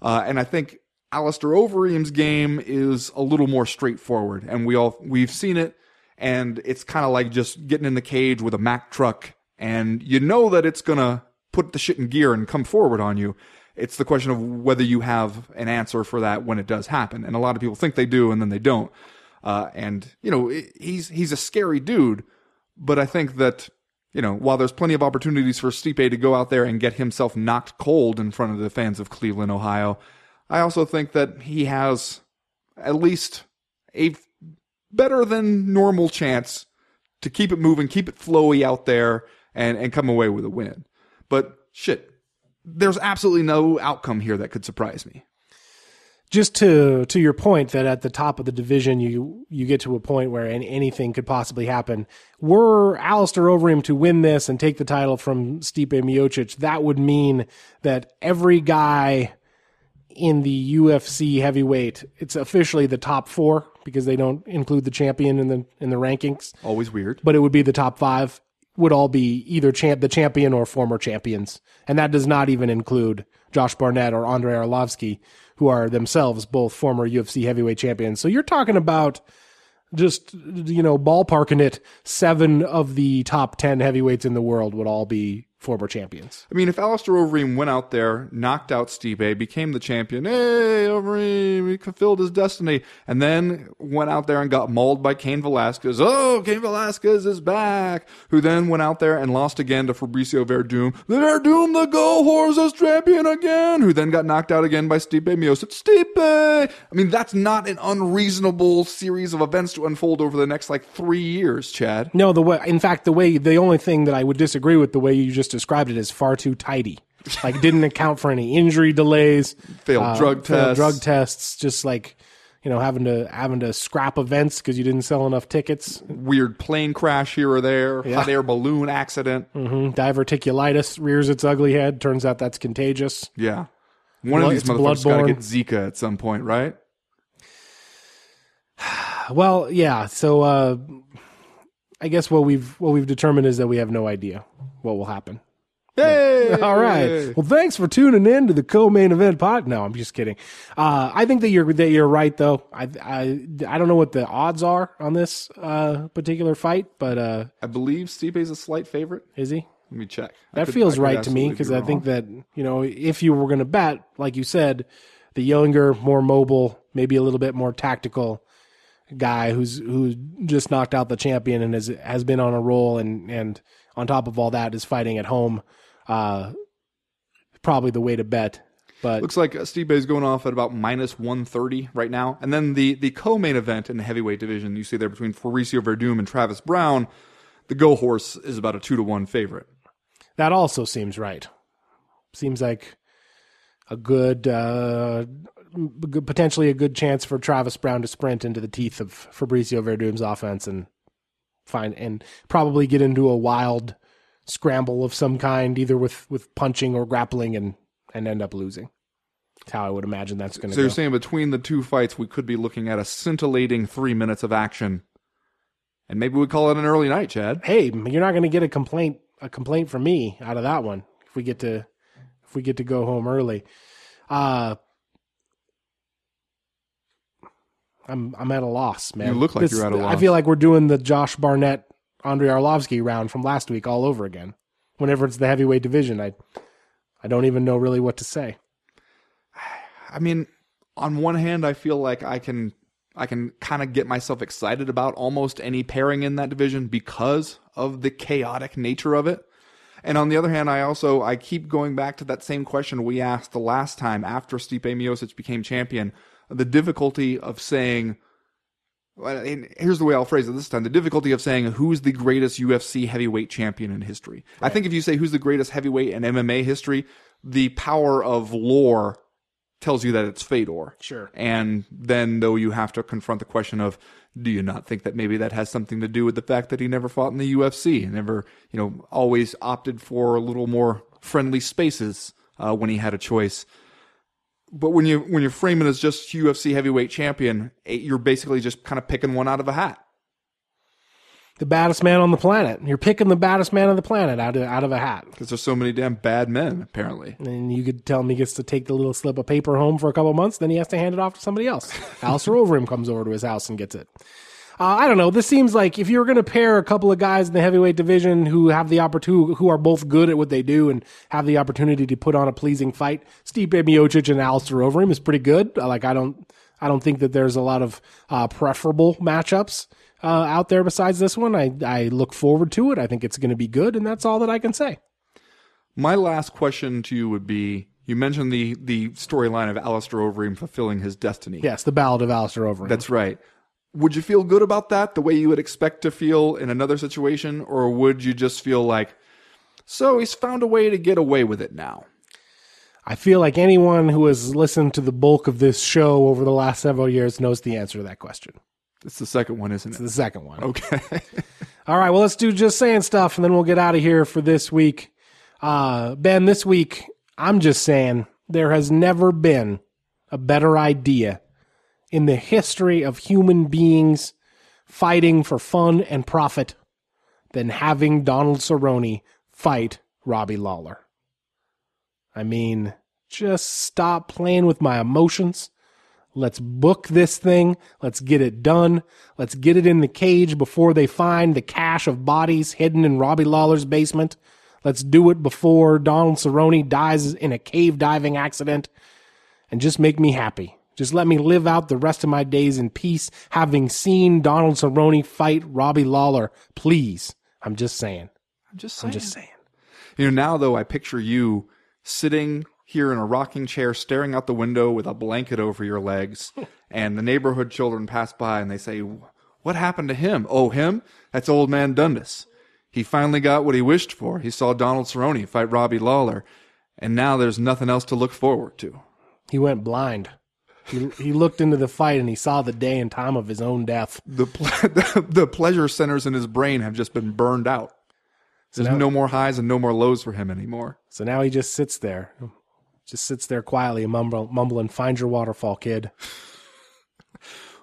S2: Uh, and I think Alistair Overeem's game is a little more straightforward, and we all we've seen it, and it's kind of like just getting in the cage with a Mack truck, and you know that it's gonna put the shit in gear and come forward on you. It's the question of whether you have an answer for that when it does happen, and a lot of people think they do, and then they don't. Uh, and you know, he's he's a scary dude, but I think that you know, while there's plenty of opportunities for Stipe to go out there and get himself knocked cold in front of the fans of Cleveland, Ohio, I also think that he has at least a better than normal chance to keep it moving, keep it flowy out there, and and come away with a win. But shit, there's absolutely no outcome here that could surprise me.
S1: Just to to your point that at the top of the division you you get to a point where any, anything could possibly happen. Were Alistair Overeem to win this and take the title from Stipe Miocic, that would mean that every guy in the UFC heavyweight, it's officially the top four because they don't include the champion in the in the rankings,
S2: Always weird.
S1: but it would be the top five would all be either champ the champion or former champions, and that does not even include Josh Barnett or Andrei Arlovsky, who are themselves both former UFC heavyweight champions. So you're talking about just you know ballparking it. Seven of the top ten heavyweights in the world would all be former champions.
S2: I mean, if Alistair Overeem went out there, knocked out Stipe, became the champion, hey, Overeem, he fulfilled his destiny, and then went out there and got mauled by Cain Velasquez. Oh, Cain Velasquez is back. Who then went out there and lost again to Fabricio Werdum. Werdum, the Go Horse, is champion again. Who then got knocked out again by Stipe Miocic. Stipe! I mean, that's not an unreasonable series of events to unfold over the next like three years, Chad.
S1: No, the way in fact the way the only thing that I would disagree with the way you just described it as far too tidy. Like didn't account for any injury delays,
S2: Failed drug
S1: failed
S2: tests.
S1: drug tests, just like you know having to having to scrap events because you didn't sell enough tickets.
S2: Weird plane crash here or there, hot air balloon accident.
S1: hmm Diverticulitis rears its ugly head. Turns out that's contagious.
S2: Yeah. One
S1: Blood-
S2: of these motherfuckers got to get Zika at some point, right?
S1: Well, yeah. So uh, I guess what we've what we've determined is that we have no idea what will happen.
S2: Hey!
S1: All right. Well, thanks for tuning in to the co-main event pod. No, I'm just kidding. Uh, I think that you're that you're right though. I I I don't know what the odds are on this uh, particular fight, but uh,
S2: I believe Stipe's a slight favorite.
S1: is he?
S2: Let me check.
S1: That
S2: could-
S1: feels right to me because
S2: be
S1: I think that you know if you were going to bet, like you said, the younger, more mobile, maybe a little bit more tactical guy who's who just knocked out the champion and has has been on a roll and and on top of all that is fighting at home, uh, probably the way to bet. But
S2: Looks like Stipe is going off at about minus 130 right now. And then the, the co-main event in the heavyweight division, you see there between Fabricio Werdum and Travis Browne, the go horse is about a 2 to 1 favorite.
S1: that also seems right. Seems like a good, uh, good, potentially a good chance for Travis Browne to sprint into the teeth of Fabricio Werdum's offense and find and probably get into a wild scramble of some kind, either with with punching or grappling, and and end up losing. That's how I would imagine that's going to
S2: So
S1: go.
S2: you're saying between the two fights, we could be looking at a scintillating three minutes of action. And maybe we call it an early night, Chad.
S1: hey, you're not going to get a complaint a complaint from me out of that one if we get to if we get to go home early. Uh I'm I'm at a loss, man.
S2: You look like you're at a loss.
S1: I feel like we're doing the Josh Barnett Andrei Arlovsky round from last week all over again. Whenever it's the heavyweight division, I I don't even know really what to say.
S2: I mean, on one hand, I feel like I can I can kind of get myself excited about almost any pairing in that division because of the chaotic nature of it. And on the other hand, I also I keep going back to that same question we asked the last time after Stipe Miocic became champion, the difficulty of saying well, and here's the way I'll phrase it this time: the difficulty of saying who's the greatest UFC heavyweight champion in history. I think if you say who's the greatest heavyweight in MMA history, the power of lore tells you that it's Fedor.
S1: Sure.
S2: And then, though, you have to confront the question of, do you not think that maybe that has something to do with the fact that he never fought in the UFC, never, you know, always opted for a little more friendly spaces uh, when he had a choice. But when you when you frame it as just UFC heavyweight champion, you're basically just kind of picking one out of a hat.
S1: The baddest man on the planet. You're picking the baddest man on the planet out of out of a hat.
S2: Because there's so many damn bad men, apparently.
S1: And you could tell him he gets to take the little slip of paper home for a couple months, then he has to hand it off to somebody else. Alistair Overeem comes over to his house and gets it. Uh, I don't know. This seems like if you were going to pair a couple of guys in the heavyweight division who have the opportunity, who are both good at what they do and have the opportunity to put on a pleasing fight, Stipe Miocic and Alistair Overeem is pretty good. Uh, Like I don't, I don't think that there's a lot of uh, preferable matchups uh, out there besides this one. I, I look forward to it. I think it's going to be good, and that's all that I can say.
S2: My last question to you would be: You mentioned the the storyline of Alistair Overeem fulfilling his destiny.
S1: Yes, the Ballad of Alistair Overeem.
S2: That's right. Would you feel good about that the way you would expect to feel in another situation, or would you just feel like, so he's found a way to get away with it now?
S1: I feel like anyone who has listened to the bulk of this show over the last several years knows the answer to that question.
S2: It's the second one, isn't it?
S1: The second one.
S2: Okay.
S1: All right, well, let's do just saying stuff and then we'll get out of here for this week. Uh, ben, this week, I'm just saying there has never been a better idea in the history of human beings fighting for fun and profit than having Donald Cerrone fight Robbie Lawler. I mean, just stop playing with my emotions. Let's book this thing. Let's get it done. Let's get it in the cage before they find the cache of bodies hidden in Robbie Lawler's basement. Let's do it before Donald Cerrone dies in a cave diving accident. And just make me happy. Just let me live out the rest of my days in peace, having seen Donald Cerrone fight Robbie Lawler. Please. I'm just saying.
S2: I'm just saying.
S1: I'm
S2: saying.
S1: just saying.
S2: You know, now though, I picture you sitting here in a rocking chair, staring out the window with a blanket over your legs, and the neighborhood children pass by and they say, "What happened to him? Oh, him? That's old man Dundas. He finally got what he wished for. He saw Donald Cerrone fight Robbie Lawler, and now there's nothing else to look forward to."
S1: He went blind. He, he looked into the fight and he saw the day and time of his own death.
S2: The ple- the, pleasure centers in his brain have just been burned out. There's
S1: now-
S2: no more highs and no more lows for him anymore.
S1: So now he just sits there, just sits there quietly mumble, mumbling, "Find your waterfall, kid."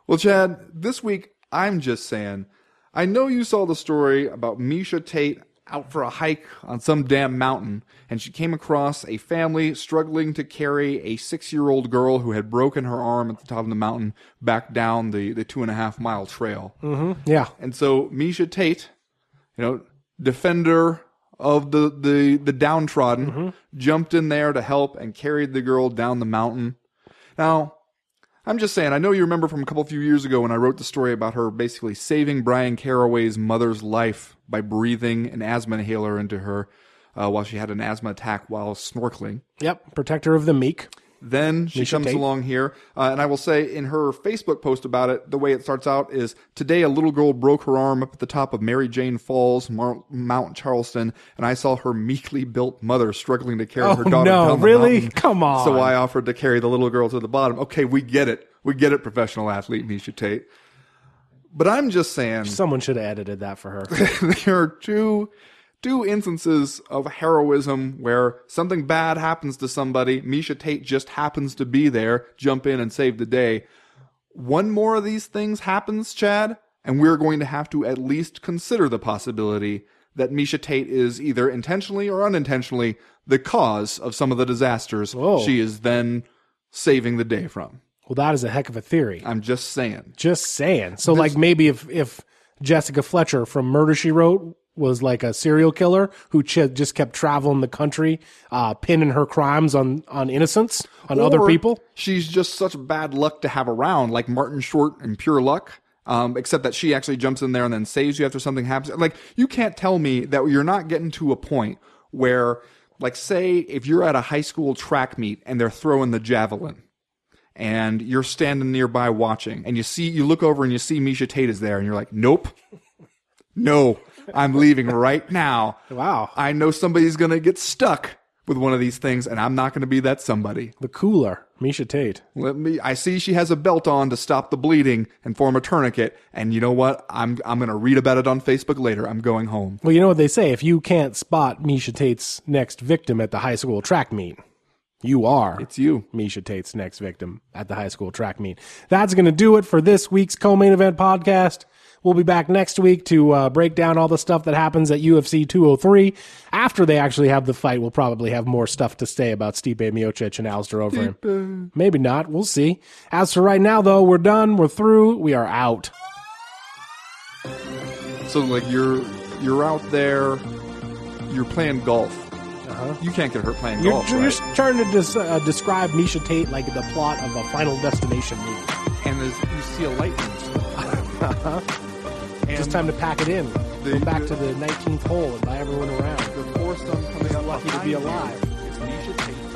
S2: Well, Chad, this week I'm just saying, I know you saw the story about Miesha Tate out for a hike on some damn mountain, and she came across a family struggling to carry a six year old girl who had broken her arm at the top of the mountain back down the, the two and a half mile trail. Mm-hmm.
S1: Yeah,
S2: And so Miesha Tate, you know, defender of the, the, the downtrodden, mm-hmm. jumped in there to help and carried the girl down the mountain. Now, I'm just saying, I know you remember from a couple few years ago when I wrote the story about her basically saving Bryan Caraway's mother's life by breathing an asthma inhaler into her uh, while she had an asthma attack while snorkeling.
S1: yep, protector of the meek.
S2: Then she
S1: Miesha
S2: comes
S1: Tate.
S2: along here, uh, and I will say in her Facebook post about it, the way it starts out is today a little girl broke her arm up at the top of Mary Jane Falls, Mar- Mount Charleston, and I saw her meekly built mother struggling to carry
S1: Oh,
S2: her daughter
S1: no,
S2: down the
S1: really?
S2: mountain.
S1: Come on.
S2: So I offered to carry the little girl to the bottom. Okay, we get it. We get it, professional athlete Miesha Tate. But I'm just saying
S1: Someone should have edited that for her.
S2: there are two two instances of heroism where something bad happens to somebody, Miesha Tate just happens to be there, jump in and save the day. One more of these things happens, Chad, and we're going to have to at least consider the possibility that Miesha Tate is either intentionally or unintentionally the cause of some of the disasters
S1: Whoa.
S2: she is then saving the day from.
S1: well, that is a heck of a theory.
S2: I'm just saying.
S1: Just saying. So, like, maybe if if Jessica Fletcher from Murder She Wrote was like a serial killer who ch- just kept traveling the country, uh, pinning her crimes on on innocents, on other people.
S2: She's just such bad luck to have around, like Martin Short and pure luck. Um, except that she actually jumps in there and then saves you after something happens. Like you can't tell me that you're not getting to a point where, like, say if you're at a high school track meet and they're throwing the javelin, and you're standing nearby watching, and you see you look over and you see Miesha Tate is there, and you're like, nope, no, I'm leaving right now.
S1: Wow.
S2: I know somebody's gonna get stuck with one of these things, and I'm not gonna be that somebody.
S1: The cooler, Miesha Tate.
S2: Let me. I see she has a belt on to stop the bleeding and form a tourniquet. And you know what? I'm I'm gonna read about it on Facebook later. I'm going home.
S1: Well, you know what they say: if you can't spot Miesha Tate's next victim at the high school track meet, you are.
S2: It's you.
S1: Miesha Tate's next victim at the high school track meet. That's going to do it for this week's co-main event podcast. We'll be back next week to uh, break down all the stuff that happens at UFC 203. After they actually have the fight, we'll probably have more stuff to say about Stipe Miocic and Alistair Overeem. Maybe not. We'll see. As for right now, though, we're done. We're through. We are out.
S2: So like you're you're out there. You're playing golf.
S1: Uh-huh.
S2: You can't get hurt playing
S1: You're,
S2: golf,
S1: you're
S2: right?
S1: just trying to des- uh, describe Miesha Tate like the plot of a Final Destination movie.
S2: And you see a lightning. and
S1: Just time to pack it in. Go back to the 19th hole and buy everyone around.
S2: the foursome coming up
S1: Lucky to be alive.
S2: is Miesha Tate.